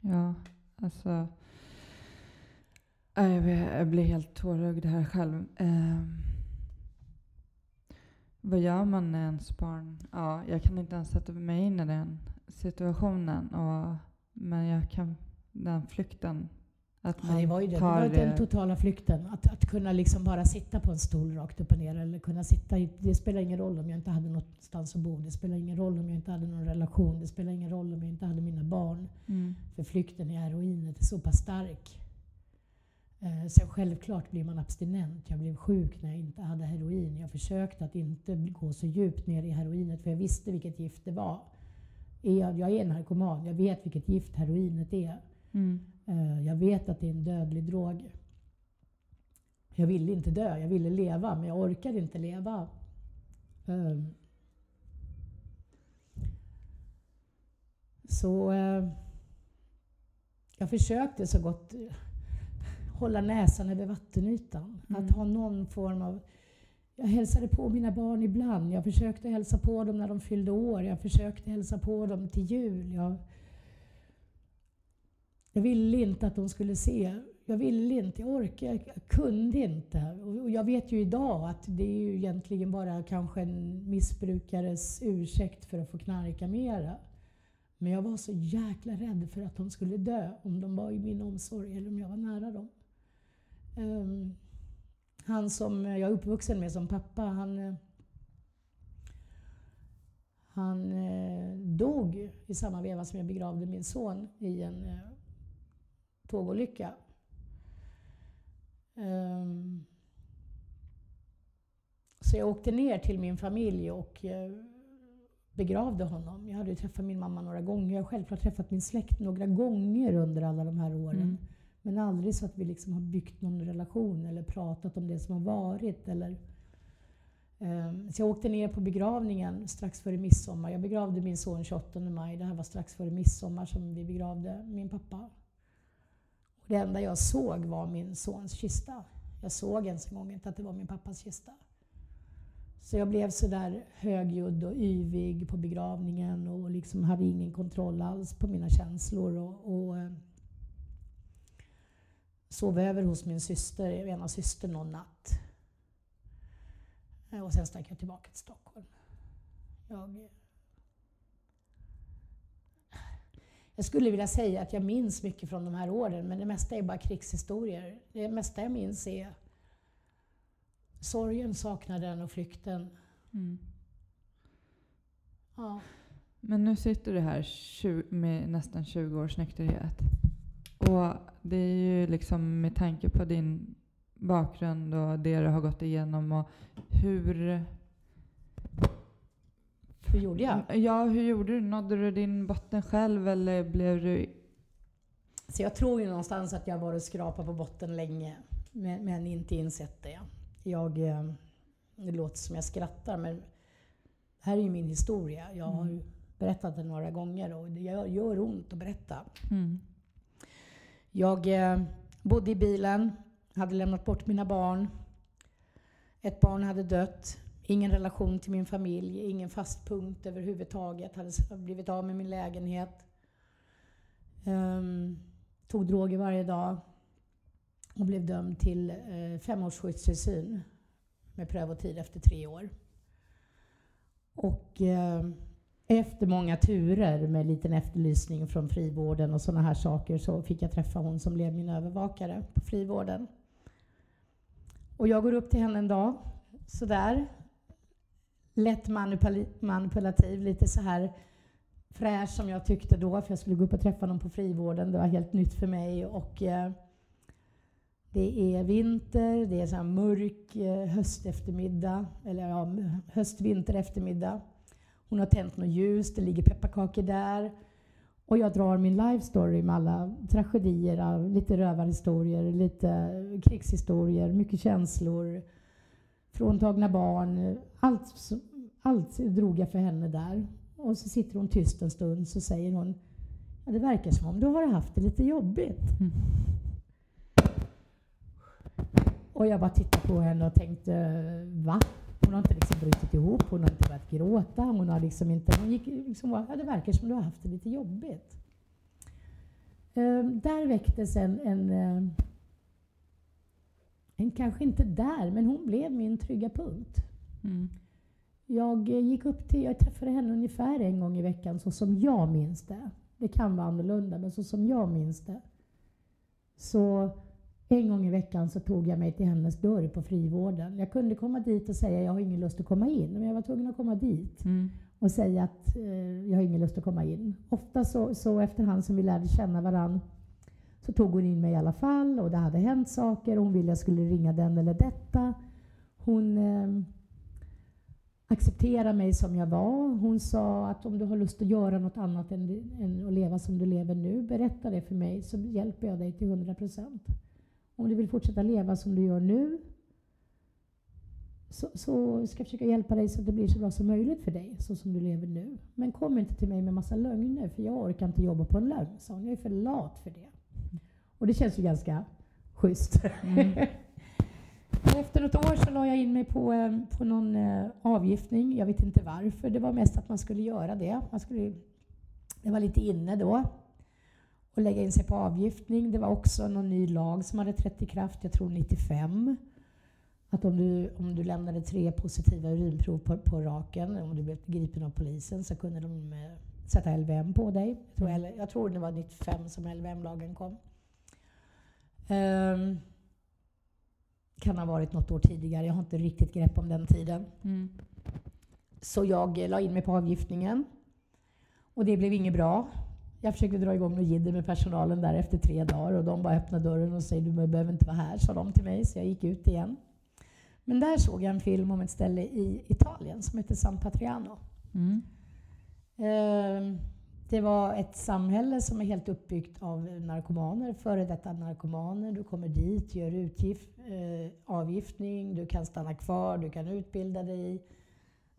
Ja, alltså. Jag, vet, jag blir helt tårögd här själv. Eh, vad gör man när ens barn... Ja, jag kan inte ens sätta mig in i den situationen. Och, men jag kan... Den flykten. Att Ja, det var ju det. Det tar var den totala flykten. Att, att kunna liksom bara sitta på en stol rakt upp och ner. Eller kunna sitta i, det spelar ingen roll om jag inte hade någonstans att bo. Det spelar ingen roll om jag inte hade någon relation. Det spelar ingen roll om jag inte hade mina barn. Mm. För flykten i heroinet är så pass stark. Eh, sen självklart blir man abstinent. Jag blev sjuk när jag inte hade heroin. Jag försökte att inte gå så djupt ner i heroinet för jag visste vilket gift det var. Jag är narkoman. Jag vet vilket gift heroinet är. Mm. Eh, Jag vet att det är en dödlig drog. Jag ville inte dö, jag ville leva, men jag orkade inte leva. Eh, Så eh, jag försökte så gott (laughs) hålla näsan över vattenytan. Mm. Att ha någon form av... Jag hälsade på mina barn ibland. Jag försökte hälsa på dem när de fyllde år. Jag försökte hälsa på dem till jul. Jag, jag ville inte att de skulle se. Jag ville inte, jag orkade, jag kunde inte. Och jag vet ju idag att det är ju egentligen bara kanske en missbrukares ursäkt för att få knarka mera. Men jag var så jäkla rädd för att de skulle dö om de var i min omsorg eller om jag var nära dem. Um, han som jag är uppvuxen med som pappa, han, han eh, dog i samma veva som jag begravde min son i en eh, tågolycka. Ehm, så jag åkte ner till min familj och eh, begravde honom. Jag hade ju träffat min mamma några gånger. Jag har självklart träffat min släkt några gånger under alla de här åren. Mm. Men aldrig så att vi liksom har byggt någon relation eller pratat om det som har varit. Eller, Ehm, Så jag åkte ner på begravningen strax före midsommar. Jag begravde min son 28 maj. Det här var strax före midsommar som vi begravde min pappa. Och det enda jag såg var min sons kista. Jag såg ens en gång inte att det var min pappas kista. Så jag blev sådär högljudd och yvig på begravningen och liksom hade ingen kontroll alls på mina känslor. Och, och eh, sov över hos min syster, ena syster någon natt. Eh, och sen stack jag tillbaka till Stockholm. Jag, jag skulle vilja säga att jag minns mycket från de här åren, men det mesta är bara krigshistorier. Det mesta jag minns är sorgen, saknaden och flykten. Mm. Ja. Men nu sitter du här med nästan 20 års nykterhet. Och det är ju liksom med tanke på din bakgrund och det du har gått igenom och hur... Hur gjorde jag? Ja, hur gjorde du? Nådde du din botten själv eller blev du... Så jag tror ju någonstans att jag varit skrapa på botten länge, men, men inte insett det. Jag, eh, det låter som jag skrattar, men det här är ju min historia. Jag har ju berättat den några gånger och det gör, gör ont att berätta. Mm. Jag eh, bodde i bilen, hade lämnat bort mina barn. Ett barn hade dött. Ingen relation till min familj, ingen fast punkt överhuvudtaget. Hade blivit av med min lägenhet. Um, tog droger varje dag. Och blev dömd till eh, uh, fem års skyddstillsyn med prövotid efter tre år. Och uh, efter många turer med liten efterlysning från frivården och sådana här saker så fick jag träffa hon som blev min övervakare på frivården. Och jag går upp till henne en dag, sådär. Lätt manipul manipulativ, lite så här fräsch som jag tyckte då, för jag skulle gå upp och träffa någon på frivården. Det var helt nytt för mig. Och, eh, det är vinter, det är så här mörk eh, hösteftermiddag, eller ja, höst-vinter eftermiddag. Hon har tänt något ljus, det ligger pepparkakor där. Och jag drar min life story med alla tragedier, lite rövarhistorier, lite krigshistorier, mycket känslor fråntagna barn. Allt, allt drog jag för henne där. Och så sitter hon tyst en stund så säger hon ja, Det verkar som om du har haft det lite jobbigt. Mm. Och jag bara tittade på henne och tänkte Va? Hon har inte liksom brutit ihop, hon har inte börjat gråta. Hon har liksom inte... Hon gick liksom, ja, det verkar som om du har haft det lite jobbigt. Um, där väcktes en, en, uh, en, kanske inte där, men hon blev min trygga punkt. Mm. Jag gick upp till, jag träffade henne ungefär en gång i veckan så som jag minns det. Det kan vara annorlunda, men så som jag minns det. Så en gång i veckan så tog jag mig till hennes dörr på frivården. Jag kunde komma dit och säga jag har ingen lust att komma in, men jag var tvungen att komma dit mm. och säga att eh, jag har ingen lust att komma in. Ofta så, så efterhand som vi lärde känna varandra så tog hon in mig i alla fall och det hade hänt saker. Hon ville att jag skulle ringa den eller detta. Hon eh, accepterade mig som jag var. Hon sa att om du har lust att göra något annat än, än att leva som du lever nu, berätta det för mig så hjälper jag dig till 100 procent. Om du vill fortsätta leva som du gör nu så, så, ska jag försöka hjälpa dig så att det blir så bra som möjligt för dig, så som du lever nu. Men kom inte till mig med massa lögner, för jag orkar inte jobba på en lögn, sa hon. Jag är för lat för det. Och det känns ju ganska schysst. Mm. (laughs) Efter något år så la jag in mig på, eh, på någon eh, avgiftning. Jag vet inte varför. Det var mest att man skulle göra det. Man skulle, det var lite inne då och lägga in sig på avgiftning. Det var också någon ny lag som hade trätt i kraft, jag tror 95. Att om du, om du lämnade tre positiva urinprov på, på raken, om du blev gripen av polisen, så kunde de eh, sätta LVM på dig. Jag tror, jag tror det var 95 som LVM-lagen kom. Um, kan ha varit något år tidigare, jag har inte riktigt grepp om den tiden. Mm. Så jag la in mig på avgiftningen. Och det blev inget bra. Jag försökte dra igång något jidder med personalen där efter tre dagar och de bara öppnade dörren och sa du behöver inte vara här, sa de till mig. Så jag gick ut igen. Men där såg jag en film om ett ställe i Italien som heter San Patriano. Mm. Eh, det var ett samhälle som är helt uppbyggt av narkomaner, före detta narkomaner. Du kommer dit, gör utgift, eh, avgiftning, du kan stanna kvar, du kan utbilda dig.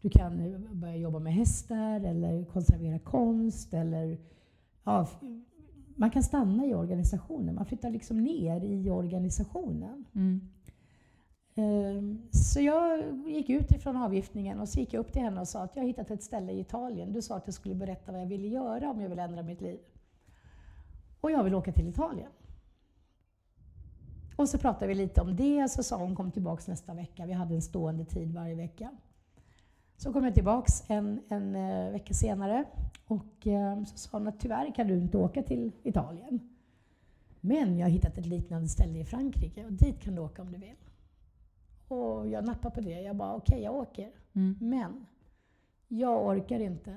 Du kan eh, börja jobba med hästar eller konservera konst eller ja, man kan stanna i organisationen. Man flyttar liksom ner i organisationen. Mm. Ehm, så jag gick ut ifrån avgiftningen och så gick jag upp till henne och sa att jag har hittat ett ställe i Italien. Du sa att jag skulle berätta vad jag ville göra om jag vill ändra mitt liv. Och jag vill åka till Italien. Och så pratade vi lite om det, så sa hon kom tillbaka nästa vecka. Vi hade en stående tid varje vecka. Så kom jag tillbaka en, en eh, vecka senare och ehm, så sa hon att tyvärr kan du inte åka till Italien. Men jag har hittat ett liknande ställe i Frankrike och dit kan du åka om du vill. Och jag nappade på det. Jag bara, okej, okay, jag åker. Mm. Men jag orkar inte.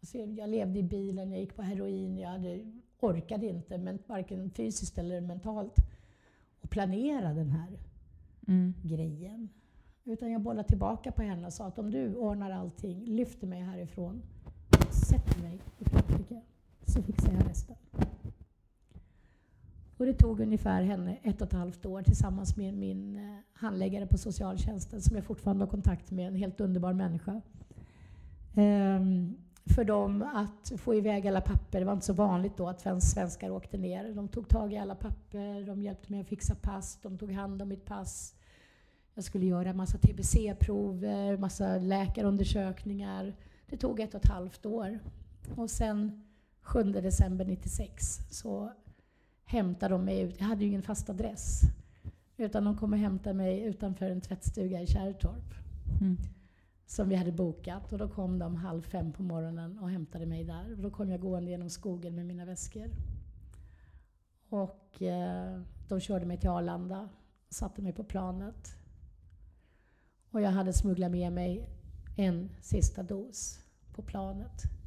Alltså, jag levde i bilen, jag gick på heroin, jag hade, orkade inte, men varken fysiskt eller mentalt, att planera den här mm. grejen. Utan jag bollade tillbaka på henne och sa att om du ordnar allting, lyfter mig härifrån, sätter mig i Frankrike, så fixar jag resten. Och det tog ungefär henne ett och ett halvt år tillsammans med min eh, handläggare på socialtjänsten som jag fortfarande har kontakt med, en helt underbar människa. Um, för dem att få iväg alla papper. Det var inte så vanligt då att svenskar åkte ner. De tog tag i alla papper, de hjälpte mig att fixa pass, de tog hand om mitt pass. Jag skulle göra massa TBC-prover, massa läkarundersökningar. Det tog ett och ett halvt år. Och sen 7 december 96 så hämtade de mig ut. Jag hade ju ingen fast adress. Utan de kom och hämtade mig utanför en tvättstuga i Kärrtorp. Mm. Som vi hade bokat. Och då kom de halv fem på morgonen och hämtade mig där. Och då kom jag gående genom skogen med mina väskor. Och eh, de körde mig till Arlanda. Satte mig på planet. Och jag hade smugglat med mig en sista dos på planet.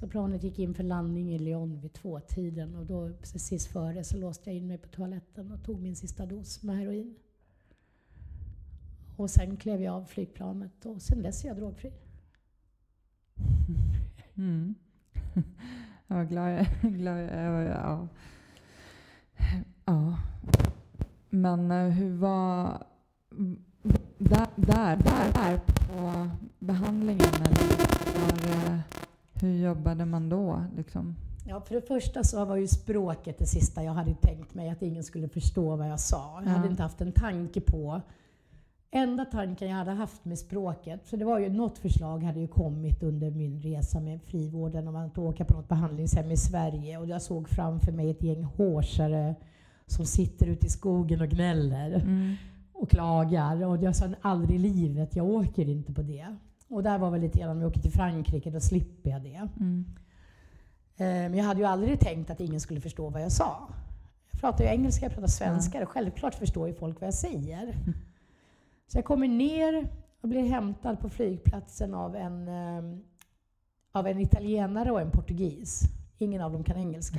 Så planet gick in för landning i Lyon vid tvåtiden och då precis före så låste jag in mig på toaletten och tog min sista dos med heroin. Och sen klev jag av flygplanet och sen dess är jag drogfri. (laughs) Mm. (laughs) Jag var glad, (laughs) glad ja. ja. Men eh, hur var där, där, där, där på behandlingen, eller var, hur jobbade man då? Liksom? Ja, för det första så var ju språket det sista jag hade tänkt mig, att ingen skulle förstå vad jag sa. Jag Ja. hade inte haft en tanke på. Enda tanken jag hade haft med språket, för det var ju något förslag hade ju kommit under min resa med frivården om att åka på något behandlingshem i Sverige och jag såg framför mig ett gäng hårsare som sitter ute i skogen och gnäller Mm. och klagar. Och jag sa aldrig i livet, jag åker inte på det. Och där var väl lite grann om jag åker till Frankrike, då slipper jag det. Mm. Eh, Men jag hade ju aldrig tänkt att ingen skulle förstå vad jag sa. Jag pratar ju engelska, jag pratar svenska och självklart förstår ju folk vad jag säger. Så jag kommer ner och blir hämtad på flygplatsen av en, eh, av en italienare och en portugis. Ingen av dem kan engelska.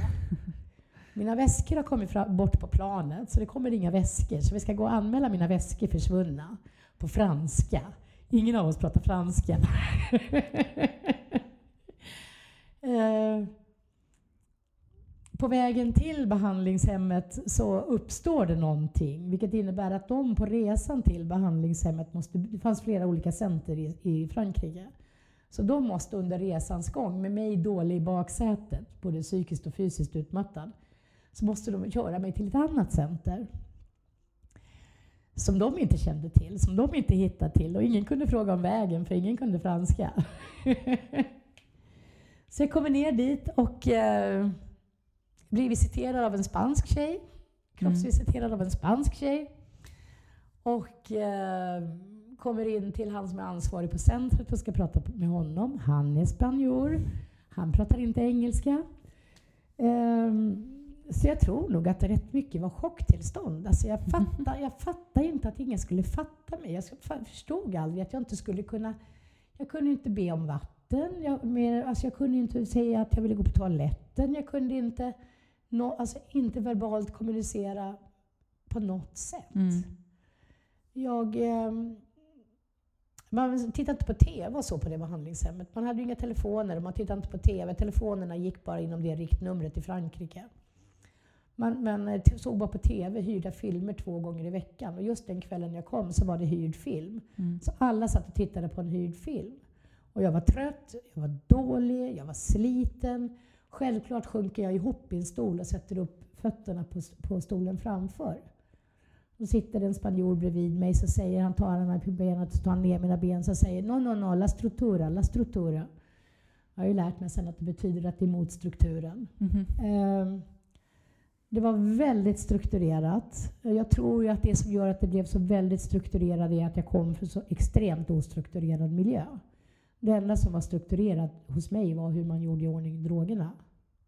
Mina väskor har kommit bort på planet, så det kommer inga väskor. Så vi ska gå och anmäla mina väskor försvunna på franska. Ingen av oss pratar franska. (laughs) Eh, på vägen till behandlingshemmet så uppstår det någonting, vilket innebär att de på resan till behandlingshemmet måste... Det fanns flera olika center i, i Frankrike. Så de måste under resans gång, med mig dålig i baksätet, både psykiskt och fysiskt utmattad, så måste de köra mig till ett annat center. Som de inte kände till, som de inte hittade till. Och ingen kunde fråga om vägen, för ingen kunde franska. (laughs) så jag kommer ner dit och eh, blir visiterad av en spansk tjej. Kroppsvisiterad av en spansk tjej. Och eh, kommer in till han som är ansvarig på centret och ska prata med honom. Han är spanjor. Han pratar inte engelska. Ehm, så jag tror nog att det rätt mycket var chocktillstånd. Alltså jag, (laughs) fattar, jag fattar inte att ingen skulle fatta mig. Jag förstod aldrig att jag inte skulle kunna... Jag kunde inte be om vatten. Jag, mer, alltså jag kunde inte säga att jag ville gå på toaletten. Jag kunde inte, nå, alltså inte verbalt kommunicera på något sätt. Mm. Jag... ehm, man tittade inte på TV och så på det behandlingshemmet. Man hade ju inga telefoner och man tittade inte på TV. Telefonerna gick bara inom det riktnumret i Frankrike. Man, man eh, såg bara på TV hyrda filmer två gånger i veckan. Och just den kvällen jag kom så var det hyrd film. Mm. Så alla satt och tittade på en hyrd film. Och jag var trött, jag var dålig, jag var sliten. Självklart sjunker jag ihop i en stol och sätter upp fötterna på, på stolen framför. Då sitter en spanjor bredvid mig, så säger han, tar han mig på benet, så tar han ner mina ben, så säger no, no, no, la struttura, la struttura. Jag har ju lärt mig sen att det betyder att det är mot strukturen. Mhm. Ehm, Det var väldigt strukturerat. Jag tror ju att det som gör att det blev så väldigt strukturerat är att jag kom från så extremt ostrukturerad miljö. Det enda som var strukturerat hos mig var hur man gjorde i ordning drogerna.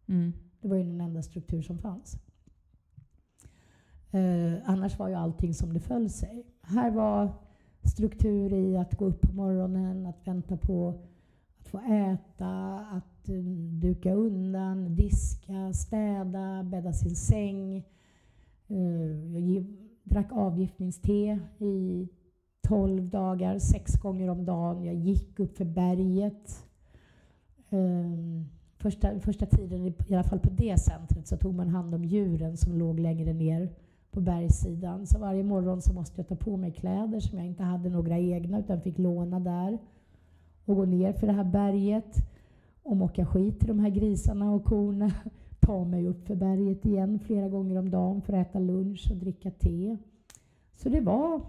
Mm. Det var ju den enda struktur som fanns. Eh, annars var ju allting som det föll sig. Här var struktur i att gå upp på morgonen, att vänta på att få äta, att att eh, duka undan, diska, städa, bädda sin säng. Eh, jag drack avgiftningste i 12 dagar, sex gånger om dagen. Jag gick upp för berget. Ehm, första, första tiden, i i alla fall på det centret, så tog man hand om djuren som låg längre ner på bergssidan. Så varje morgon så måste jag ta på mig kläder som jag inte hade några egna utan fick låna där och gå ner för det här berget och mocka skit i de här grisarna och korna. (laughs) Ta mig upp för berget igen flera gånger om dagen för att äta lunch och dricka te. Så det var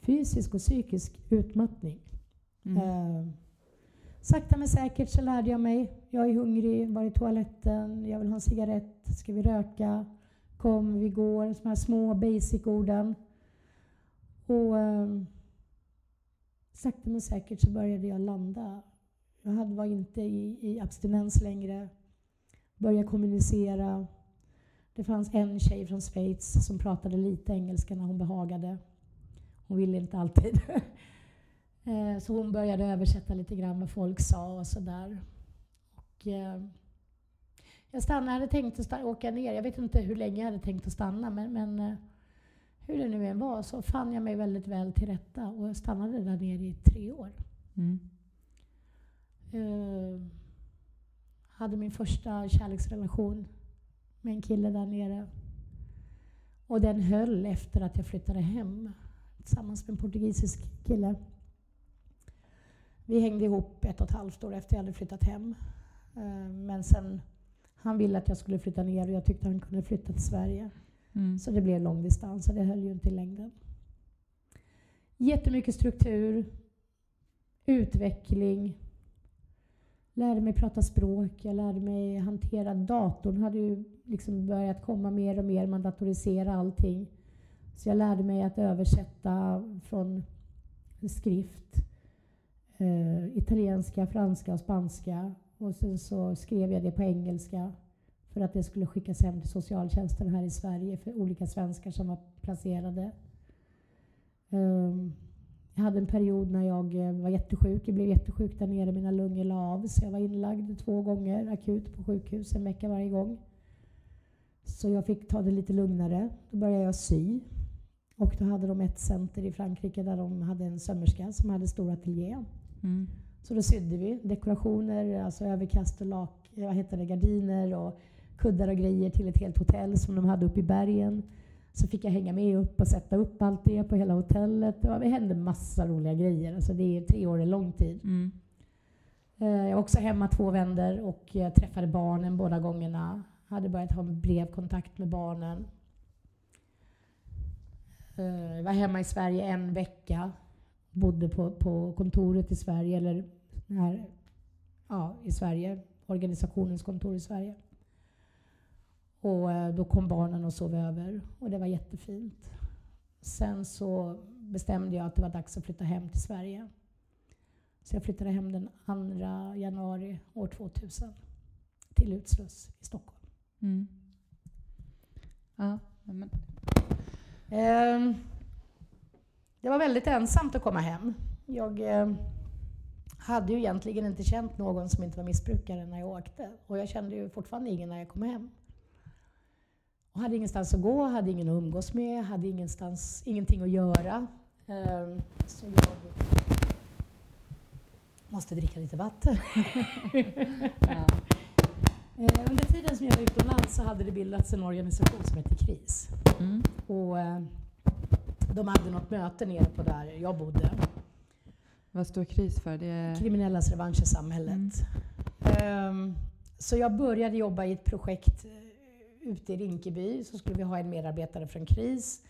fysisk och psykisk utmattning. Mm. Eh, sakta men säkert så lärde jag mig. Jag är hungrig, var i toaletten, jag vill ha en cigarett, ska vi röka? Kom, vi går. De här små basic-orden. Och eh, sakta men säkert så började jag landa. Jag hade, var inte i, i abstinens längre. Började kommunicera. Det fanns en tjej från Schweiz som pratade lite engelska när hon behagade. Hon ville inte alltid. (laughs) Eh, så hon började översätta lite grann vad folk sa och sådär. Och, eh, jag stannade, jag hade tänkt att stanna, åka ner. Jag vet inte hur länge jag hade tänkt att stanna, men, men eh, hur det nu än var så fann jag mig väldigt väl till rätta och jag stannade där nere i tre år. Mm. Eh, hade min första kärleksrelation med en kille där nere. Och den höll efter att jag flyttade hem tillsammans med en portugisisk kille. Vi hängde ihop ett och ett halvt år efter jag hade flyttat hem. Eh, men sen, han ville att jag skulle flytta ner och jag tyckte han kunde flytta till Sverige. Mm. Så det blev lång distans och det höll ju inte i längden. Jättemycket struktur, utveckling, lärde mig prata språk, jag lärde mig hantera datorn. hade ju liksom börjat komma mer och mer, man datoriserade allting. Så jag lärde mig att översätta från skrift, eh, italienska, franska och spanska. Och sen så skrev jag det på engelska för att det skulle skickas hem till socialtjänsten här i Sverige för olika svenskar som var placerade. Um, jag hade en period när jag eh, var jättesjuk. Jag blev jättesjuk där nere. Mina lungor la av. Så jag var inlagd två gånger akut på sjukhus, en vecka varje gång. Så jag fick ta det lite lugnare. Då började jag sy. Och då hade de ett center i Frankrike där de hade en sömmerska som hade stor ateljé. Mm. Så då sydde vi dekorationer, alltså överkast och lak, vad heter det, gardiner och kuddar och grejer till ett helt hotell som de hade uppe i bergen. Så fick jag hänga med upp och sätta upp allt det på hela hotellet. Det hände massa roliga grejer. Alltså det är tre år är lång tid. Mm. Eh, jag var också hemma två vänder och jag träffade barnen båda gångerna. Hade börjat ha brevkontakt med barnen. Eh, jag var hemma i Sverige en vecka. Bodde på, på kontoret i Sverige, eller här, ja, i Sverige. Organisationens kontor i Sverige. Och eh, då kom barnen och sov över och det var jättefint. Sen så bestämde jag att det var dags att flytta hem till Sverige. Så jag flyttade hem den 2 januari år 2000 till Utsluss i Stockholm. Mm. Ja, men. Eh, det var väldigt ensamt att komma hem. Jag eh, hade ju egentligen inte känt någon som inte var missbrukare när jag åkte. Och jag kände ju fortfarande ingen när jag kom hem. Och hade ingenstans att gå, hade ingen att umgås med, hade ingenstans, ingenting att göra. Um, så jag måste dricka lite vatten. (laughs) Ja. Uh, under tiden som jag var utomlands så hade det bildats en organisation som hette KRIS. Mm. Och uh, de hade något möte nere på där jag bodde. Vad står KRIS för? Det är... Kriminellas revansch i samhället. Um, så jag började jobba i ett projekt ute i Rinkeby så skulle vi ha en medarbetare från KRIS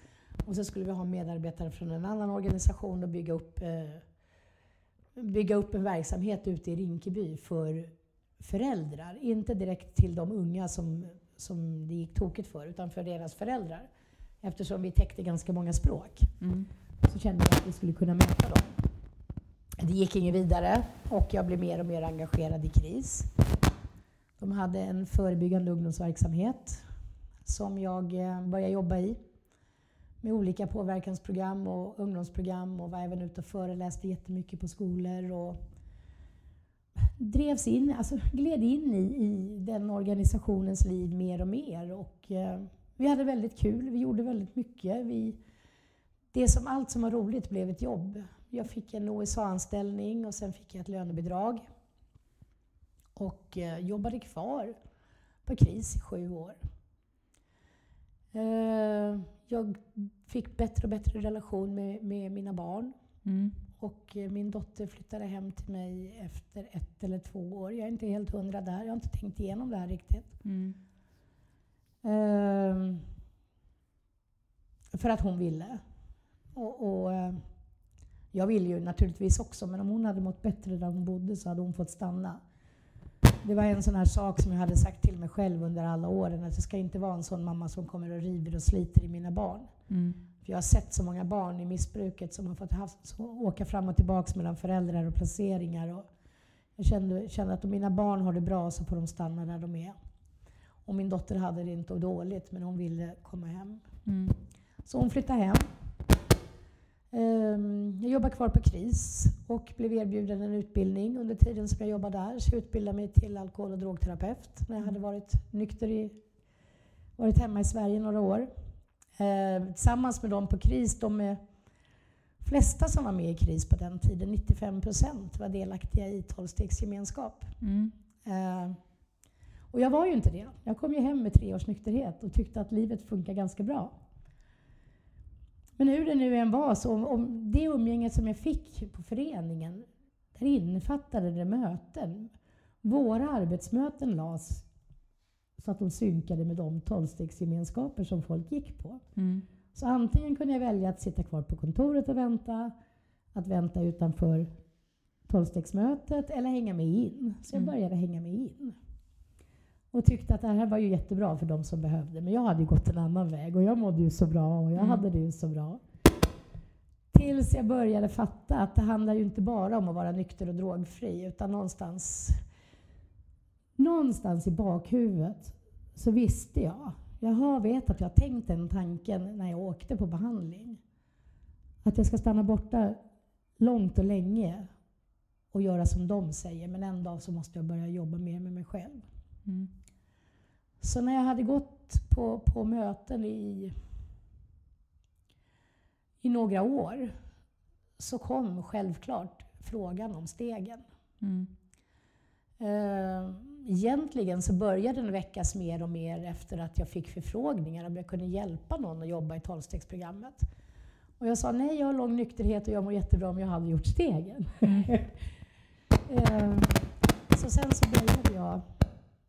och så skulle vi ha medarbetare från en annan organisation och bygga upp, eh, bygga upp en verksamhet ute i Rinkeby för föräldrar. Inte direkt till de unga som, som det gick tokigt för, utan för deras föräldrar. Eftersom vi täckte ganska många språk Mm. så kände jag att vi skulle kunna möta dem. Det gick inget vidare och jag blev mer och mer engagerad i KRIS. De hade en förebyggande ungdomsverksamhet som jag eh, började jobba i med olika påverkansprogram och ungdomsprogram och var även ute och föreläste jättemycket på skolor och drevs in, alltså gled in i, i den organisationens liv mer och mer. Och, eh, vi hade väldigt kul, vi gjorde väldigt mycket. Vi, det som, allt som var roligt blev ett jobb. Jag fick en OSA-anställning och sen fick jag ett lönebidrag och eh, jobbade kvar på KRIS i sju år. Eh, jag fick bättre och bättre relation med, med mina barn. Mm. Och eh, min dotter flyttade hem till mig efter ett eller två år. Jag är inte helt hundra där. Jag har inte tänkt igenom det här riktigt. Mm. Ehm, för att hon ville. Och, och jag ville ju naturligtvis också, men om hon hade mått bättre där hon bodde så hade hon fått stanna. Det var en sån här sak som jag hade sagt till mig själv under alla åren, att jag ska inte vara en sån mamma som kommer och river och sliter i mina barn. Mm. För jag har sett så många barn i missbruket som har fått haft, åka fram och tillbaka mellan föräldrar och placeringar. Och jag kände, kände att om mina barn har det bra så får de stanna där de är. Och min dotter hade det inte dåligt, men hon ville komma hem. Mm. Så hon flyttade hem. Ehm, Jag jobbade kvar på KRIS och blev erbjuden en utbildning under tiden som jag jobbade där. Så jag utbildade mig till alkohol och drogterapeut när jag hade varit nykter i, varit hemma i Sverige några år. Ehm, Tillsammans med dem på KRIS, de flesta som var med i KRIS på den tiden, 95 procent, var delaktiga i tolvstegsgemenskap. Mm. Eh, och jag var ju inte det. Jag kom ju hem med tre års nykterhet och tyckte att livet funkar ganska bra. Men hur det nu än var, så om, om det umgänget som jag fick på föreningen, där innefattade det möten. Våra arbetsmöten lades så att de synkade med de tolvstegsgemenskaper som folk gick på. Mm. Så antingen kunde jag välja att sitta kvar på kontoret och vänta, att vänta utanför tolvstegsmötet eller hänga med in. Så jag Mm. började hänga med in. Och tyckte att det här var ju jättebra för de som behövde. Men jag hade ju gått en annan väg och jag mådde ju så bra och jag Mm. hade det ju så bra. Tills jag började fatta att det handlar ju inte bara om att vara nykter och drogfri utan någonstans, någonstans i bakhuvudet så visste jag, jag har vet att jag har tänkt den tanken när jag åkte på behandling. Att jag ska stanna borta långt och länge och göra som de säger men en dag så måste jag börja jobba mer med mig själv. Mm. Så när jag hade gått på, på möten i, i några år så kom självklart frågan om stegen. Mm. Eh, Egentligen så började den väckas mer och mer efter att jag fick förfrågningar om jag kunde hjälpa någon att jobba i tolvstegsprogrammet. Och jag sa nej, jag har lång nykterhet och jag mår jättebra om jag hade gjort stegen. Mm. (laughs) Eh, så sen så började jag...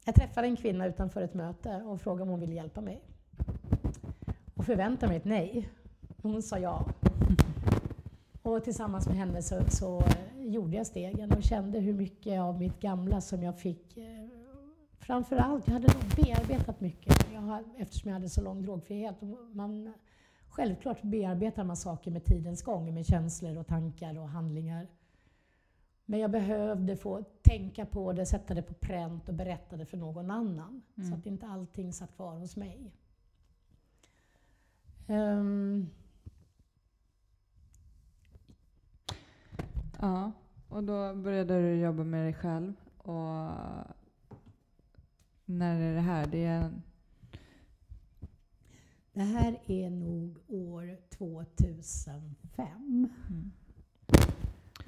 Jag träffade en kvinna utanför ett möte och frågade om hon ville hjälpa mig. Och förväntade mig ett nej. Hon sa ja. Och tillsammans med henne så, så gjorde jag stegen och kände hur mycket av mitt gamla som jag fick. Eh, jag hade nog bearbetat mycket jag har, eftersom jag hade så lång drogfrihet. Och Man, självklart bearbetar man saker med tidens gång, med känslor och tankar och handlingar. Men jag behövde få tänka på det, sätta det på pränt och berätta det för någon annan. Mm. Så att inte allting satt kvar hos mig. Ehm, Ja, och då började du jobba med dig själv. Och när är det här? Det är det här är nog år 2005. mm.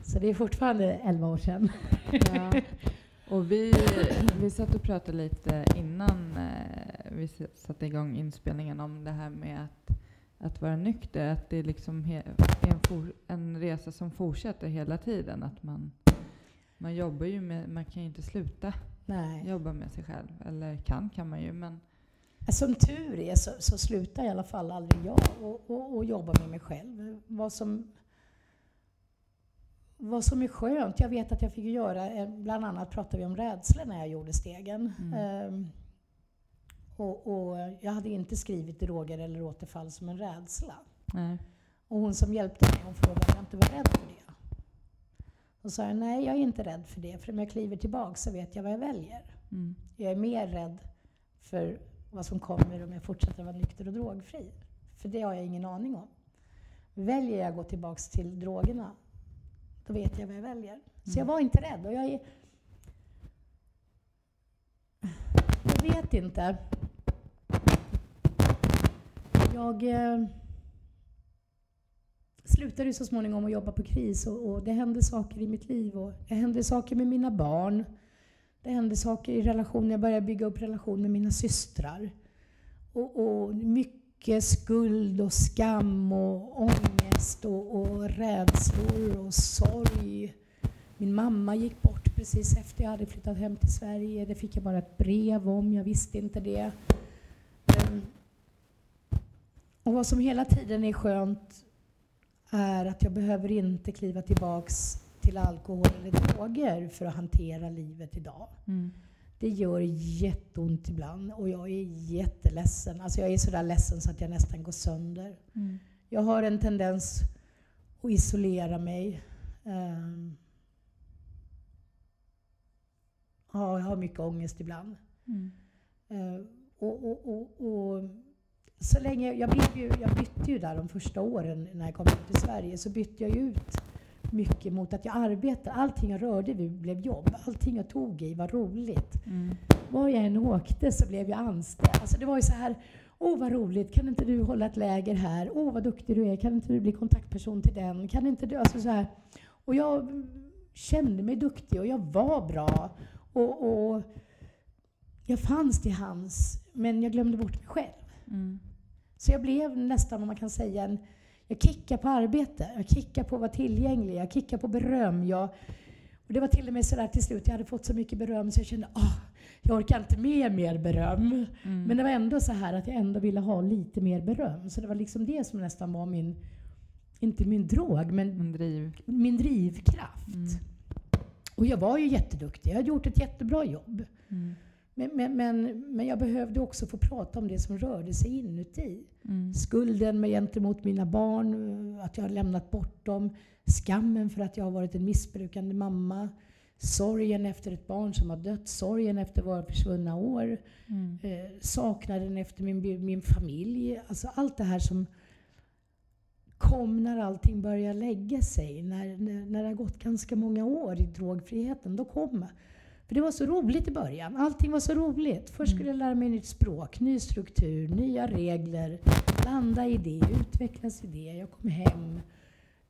Så det är fortfarande 11 år sedan. ja. Och vi, vi satt och pratade lite innan eh, vi satte igång inspelningen om det här med att, att vara nykter. Att det är liksom är en, for, en resa som fortsätter hela tiden. Att man, man jobbar ju med, man kan ju inte sluta Nej. jobba med sig själv. Eller kan kan man ju, men Som tur är så, så slutar i alla fall aldrig jag och, och, och jobba med mig själv. Vad som, vad som är skönt, jag vet att jag fick göra, eh, bland annat pratade vi om rädsla när jag gjorde stegen. Mm. Ehm, och, och jag hade inte skrivit droger eller återfall som en rädsla. nej. Och hon som hjälpte mig, hon frågade om jag inte var rädd för det. Och sa jag, nej jag är inte rädd för det, för om jag kliver tillbaka så vet jag vad jag väljer. Mm. Jag är mer rädd för vad som kommer om jag fortsätter vara nykter och drogfri. För det har jag ingen aning om. Väljer jag att gå tillbaka till drogerna, då vet jag vad jag väljer. Så jag Mm. var inte rädd. Och jag, är, jag vet inte. Jag eh, slutade så småningom att jobba på KRIS och, och det hände saker i mitt liv. Och det hände saker med mina barn. Det hände saker i relation, jag började bygga upp relation med mina systrar. Och, och mycket skuld och skam och ångest och, och rädslor och sorg. Min mamma gick bort precis efter jag hade flyttat hem till Sverige. Det fick jag bara ett brev om, jag visste inte det. Ehm, Och vad som hela tiden är skönt är att jag behöver inte kliva tillbaks till alkohol eller droger för att hantera livet idag. Mm. Det gör jätteont ibland och jag är jätteledsen. Alltså jag är så där ledsen så att jag nästan går sönder. Mm. Jag har en tendens att isolera mig. Ehm. ja, jag har mycket ångest ibland. Mm. Eh, och, och, och, och så länge, jag, blev ju, jag bytte ju där de första åren när jag kom till Sverige, så bytte jag ut mycket mot att jag arbetade. Allting jag rörde vid blev jobb. Allting jag tog i var roligt. Mm. Var jag än åkte så blev jag anställd. Alltså det var ju så här, åh vad roligt, kan inte du hålla ett läger här? Åh vad duktig du är, kan inte du bli kontaktperson till den? Kan inte du, alltså så här. Och jag kände mig duktig och jag var bra. Och, och jag fanns till hands, men jag glömde bort mig själv. Mm. Så jag blev nästan, om man kan säga, en, jag kickar på arbete, jag kickar på att vara tillgänglig, jag kickar på beröm. Jag, och det var till och med sådär till slut, jag hade fått så mycket beröm så jag kände att jag orkar inte med mer beröm. Mm. Men det var ändå så här att jag ändå ville ha lite mer beröm. Så det var liksom det som nästan var min, inte min drog, men min, driv. min drivkraft. Mm. Och jag var ju jätteduktig, jag hade gjort ett jättebra jobb. Mm. Men, men, men, men, jag behövde också få prata om det som rörde sig inuti. Mm. Skulden med gentemot mina barn, att jag har lämnat bort dem. Skammen för att jag har varit en missbrukande mamma. Sorgen efter ett barn som har dött. Sorgen efter våra försvunna år. Mm. Eh, saknaden efter min, min familj. Alltså allt det här som kom när allting började lägga sig. När, när, när det har gått ganska många år i drogfriheten. Då kom för det var så roligt i början. Allting var så roligt. Först skulle jag lära mig nytt språk, ny struktur, nya regler, landa i det, utvecklas i det. Jag kom hem.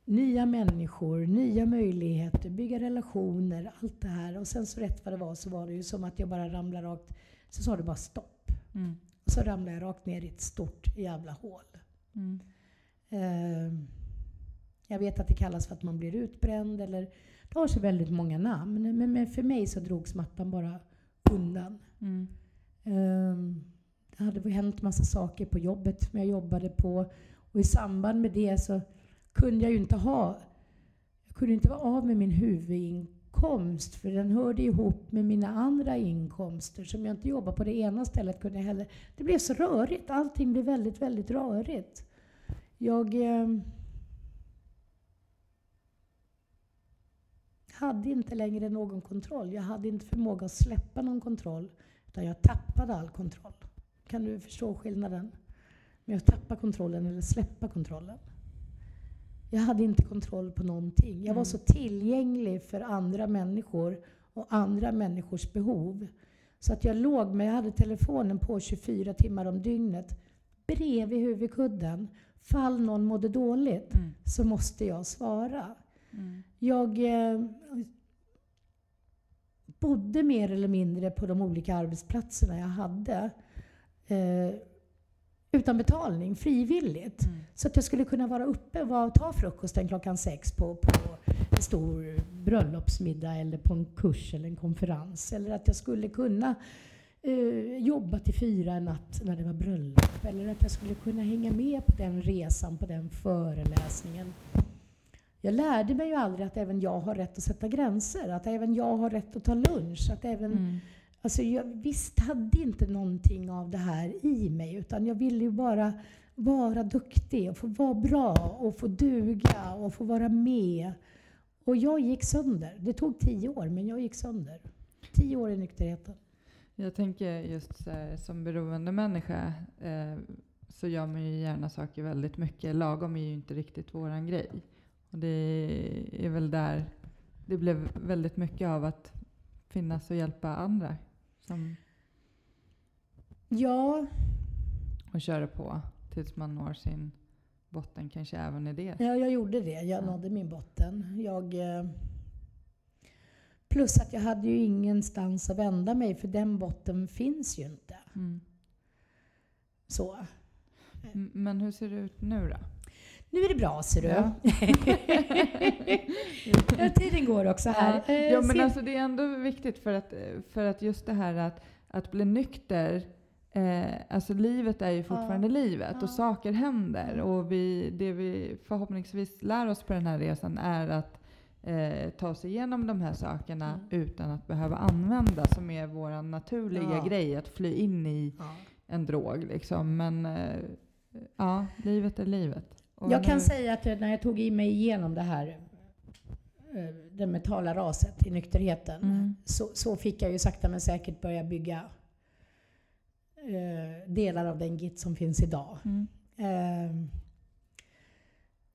Nya människor, nya möjligheter, bygga relationer, allt det här. Och sen så rätt vad det var så var det ju som att jag bara ramlade rakt... Så sa det bara stopp. Mm. Och så ramlade jag rakt ner i ett stort jävla hål. Mm. Uh, jag vet att det kallas för att man blir utbränd eller det har så väldigt många namn. Men, men för mig så drogs mattan bara undan. Mm. Um, det hade hänt massa saker på jobbet som jag jobbade på. Och i samband med det så kunde jag ju inte ha... Jag kunde inte vara av med min huvudinkomst för den hörde ihop med mina andra inkomster. Som jag inte jobbade på det ena stället kunde jag heller... Det blev så rörigt. Allting blev väldigt, väldigt rörigt. Jag... eh, hade inte längre någon kontroll. Jag hade inte förmåga att släppa någon kontroll. Utan jag tappade all kontroll. Kan du förstå skillnaden? Med att tappa kontrollen eller släppa kontrollen. Jag hade inte kontroll på någonting. Jag var mm. så tillgänglig för andra människor och andra människors behov. Så att jag låg med, jag hade telefonen på 24 timmar om dygnet bredvid huvudkudden. Fall någon mådde dåligt mm. så måste jag svara. Mm. Jag eh, bodde mer eller mindre på de olika arbetsplatserna jag hade. Eh, utan betalning, frivilligt. Mm. Så att jag skulle kunna vara uppe och ta frukosten klockan sex på, på en stor bröllopsmiddag eller på en kurs eller en konferens. Eller att jag skulle kunna eh, jobba till fyra en natt när det var bröllop. Eller att jag skulle kunna hänga med på den resan, på den föreläsningen. Jag lärde mig ju aldrig att även jag har rätt att sätta gränser. Att även jag har rätt att ta lunch. Att även, mm alltså jag visst hade inte någonting av det här i mig. Utan jag ville ju bara vara duktig och få vara bra och få duga och få vara med. Och jag gick sönder. Det tog tio år, men jag gick sönder. Tio år i nykterheten. Jag tänker just så här, som beroende människa eh, så gör man ju gärna saker väldigt mycket. Lagom är ju inte riktigt våran grej. Och det är väl där det blev väldigt mycket av att finnas och hjälpa andra. Som ja. Och köra på tills man når sin botten kanske även i det. Ja, jag gjorde det. Jag ja. nådde min botten. Jag, eh, plus att jag hade ju ingenstans att vända mig för den botten finns ju inte. Mm. Så. Men hur ser det ut nu då? Nu är det bra, ser du. Ja. (laughs) ja, tiden går också här. Ja, ja men alltså det är ändå viktigt för att, för att just det här att, att bli nykter Eh, alltså livet är ju fortfarande ja. livet ja. och saker händer. Och vi, det vi förhoppningsvis lär oss på den här resan är att eh, ta oss igenom de här sakerna mm. utan att behöva använda, som är vår naturliga ja. grej, att fly in i en drog. Liksom. Men eh, ja, livet är livet. Jag kan säga att när jag tog i mig igenom det här eh, det mentala raset i nykterheten mm. så, så, fick jag ju sakta men säkert börja bygga eh, delar av den git som finns idag. Mm. Eh,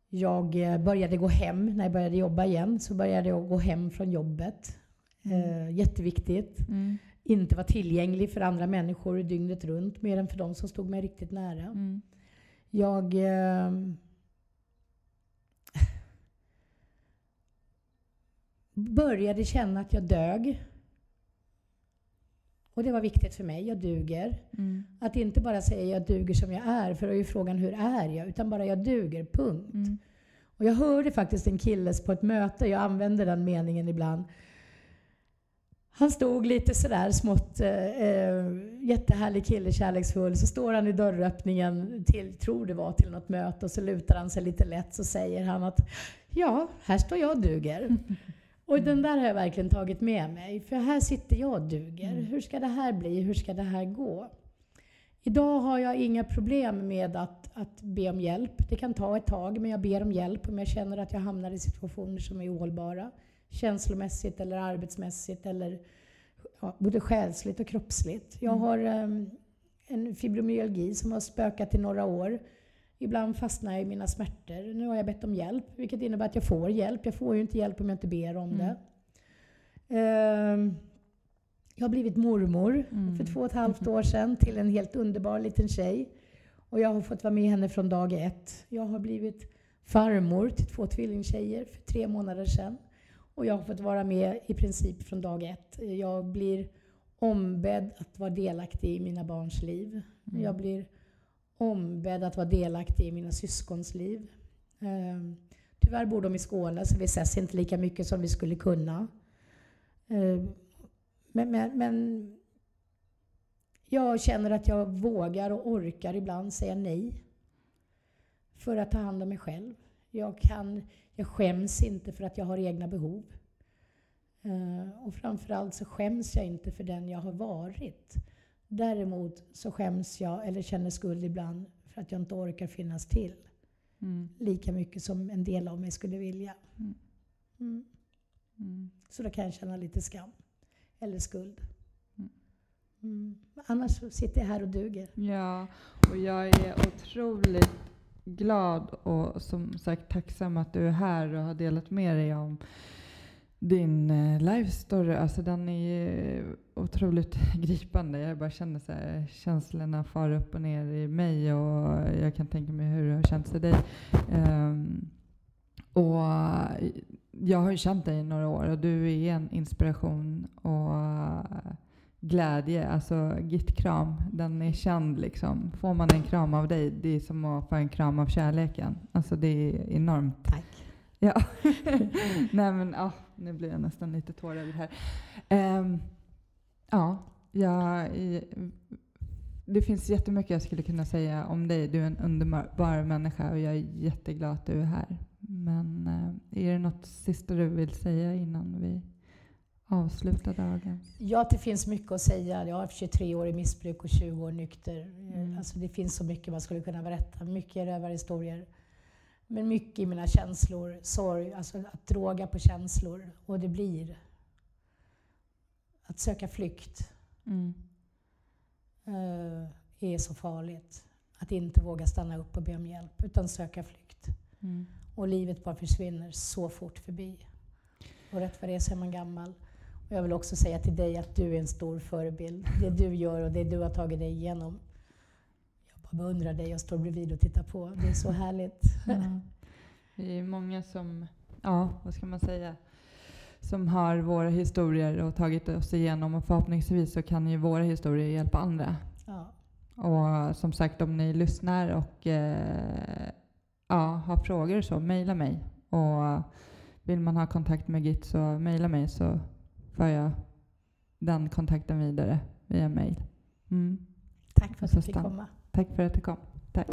jag började gå hem, när jag började jobba igen, så började jag gå hem från jobbet. Mm. Eh, jätteviktigt. Mm. Inte vara tillgänglig för andra människor dygnet runt, mer än för de som stod mig riktigt nära. Mm. Jag eh, började känna att jag dög. Och det var viktigt för mig. Jag duger. Mm. Att inte bara säga jag duger som jag är, för då är ju frågan hur är jag? Utan bara jag duger, punkt. Mm. Och jag hörde faktiskt en killes på ett möte, jag använder den meningen ibland. Han stod lite sådär smått, eh, eh, jättehärlig kille, kärleksfull. Så står han i dörröppningen till, tror det var till något möte, och så lutar han sig lite lätt så säger han att ja, här står jag och duger. (laughs) Och den där har jag verkligen tagit med mig. För här sitter jag och duger. Mm. Hur ska det här bli? Hur ska det här gå? Idag har jag inga problem med att, att be om hjälp. Det kan ta ett tag, men jag ber om hjälp om jag känner att jag hamnar i situationer som är ohållbara. Känslomässigt eller arbetsmässigt eller ja, både själsligt och kroppsligt. Jag Mm. har em, en fibromyalgi som har spökat i några år. Ibland fastnar jag i mina smärtor. Nu har jag bett om hjälp, vilket innebär att jag får hjälp. Jag får ju inte hjälp om jag inte ber om Mm. det. Ehm, jag har blivit mormor Mm. för två och ett halvt år sedan till en helt underbar liten tjej. Och jag har fått vara med henne från dag ett. Jag har blivit farmor till två tvillingtjejer för tre månader sedan. Och jag har fått vara med i princip från dag ett. Jag blir ombedd att vara delaktig i mina barns liv. Mm. Jag blir ombedd att vara delaktig i mina syskons liv. Ehm, tyvärr bor de i Skåne så vi ses inte lika mycket som vi skulle kunna. Ehm, men, men, men jag känner att jag vågar och orkar ibland säga nej. För att ta hand om mig själv. Jag, kan, jag skäms inte för att jag har egna behov. Eh, och framförallt så skäms jag inte för den jag har varit. Däremot så skäms jag, eller känner skuld ibland, för att jag inte orkar finnas till Mm. lika mycket som en del av mig skulle vilja. Mm. Mm. Mm. Så då kan jag känna lite skam. Eller skuld. Mm. Mm. Annars sitter jag här och duger. Ja, och jag är otroligt glad och som sagt tacksam att du är här och har delat med dig om din eh, life story. Alltså den är ju otroligt (laughs) gripande. Jag bara känner så här, känslorna far upp och ner i mig och jag kan tänka mig hur det har känts i dig. Um, och jag har ju känt dig i några år och du är en inspiration och glädje, alltså gittkram, den är känd liksom. Får man en kram av dig, det är som att få en kram av kärleken. Alltså det är enormt. Tack. Ja. (laughs) Nej men ah, nu blir jag nästan lite tårögd här. Ehm, ja, jag, det finns jättemycket jag skulle kunna säga om dig. Du är en underbar människa och jag är jätteglad att du är här. Men eh, är det något sista du vill säga innan vi avslutar dagen? Ja, det finns mycket att säga. Jag har haft 23 år i missbruk och 20 år nykter. Mm. Alltså, det finns så mycket man skulle kunna berätta. Mycket rövarhistorier. Men mycket i mina känslor, sorg, alltså att droga på känslor. Och det blir att söka flykt Mm. eh, är så farligt. Att inte våga stanna upp och be om hjälp, utan söka flykt. Mm. Och livet bara försvinner så fort förbi. Och rätt vad det är så är man gammal. Och jag vill också säga till dig att du är en stor förebild. Det du gör och det du har tagit dig igenom. Bara beundrar dig och står bredvid och tittar på. Det är så (laughs) härligt. Ja. Vi är många som, ja vad ska man säga, som har våra historier och tagit oss igenom och förhoppningsvis så kan ju våra historier hjälpa andra. Ja. Och som sagt om ni lyssnar och eh, ja, har frågor så mejla mig. Och vill man ha kontakt med Git så mejla mig så för jag den kontakten vidare via mejl. Mm. Tack för att du fick komma. Tack för att du kom. Tack.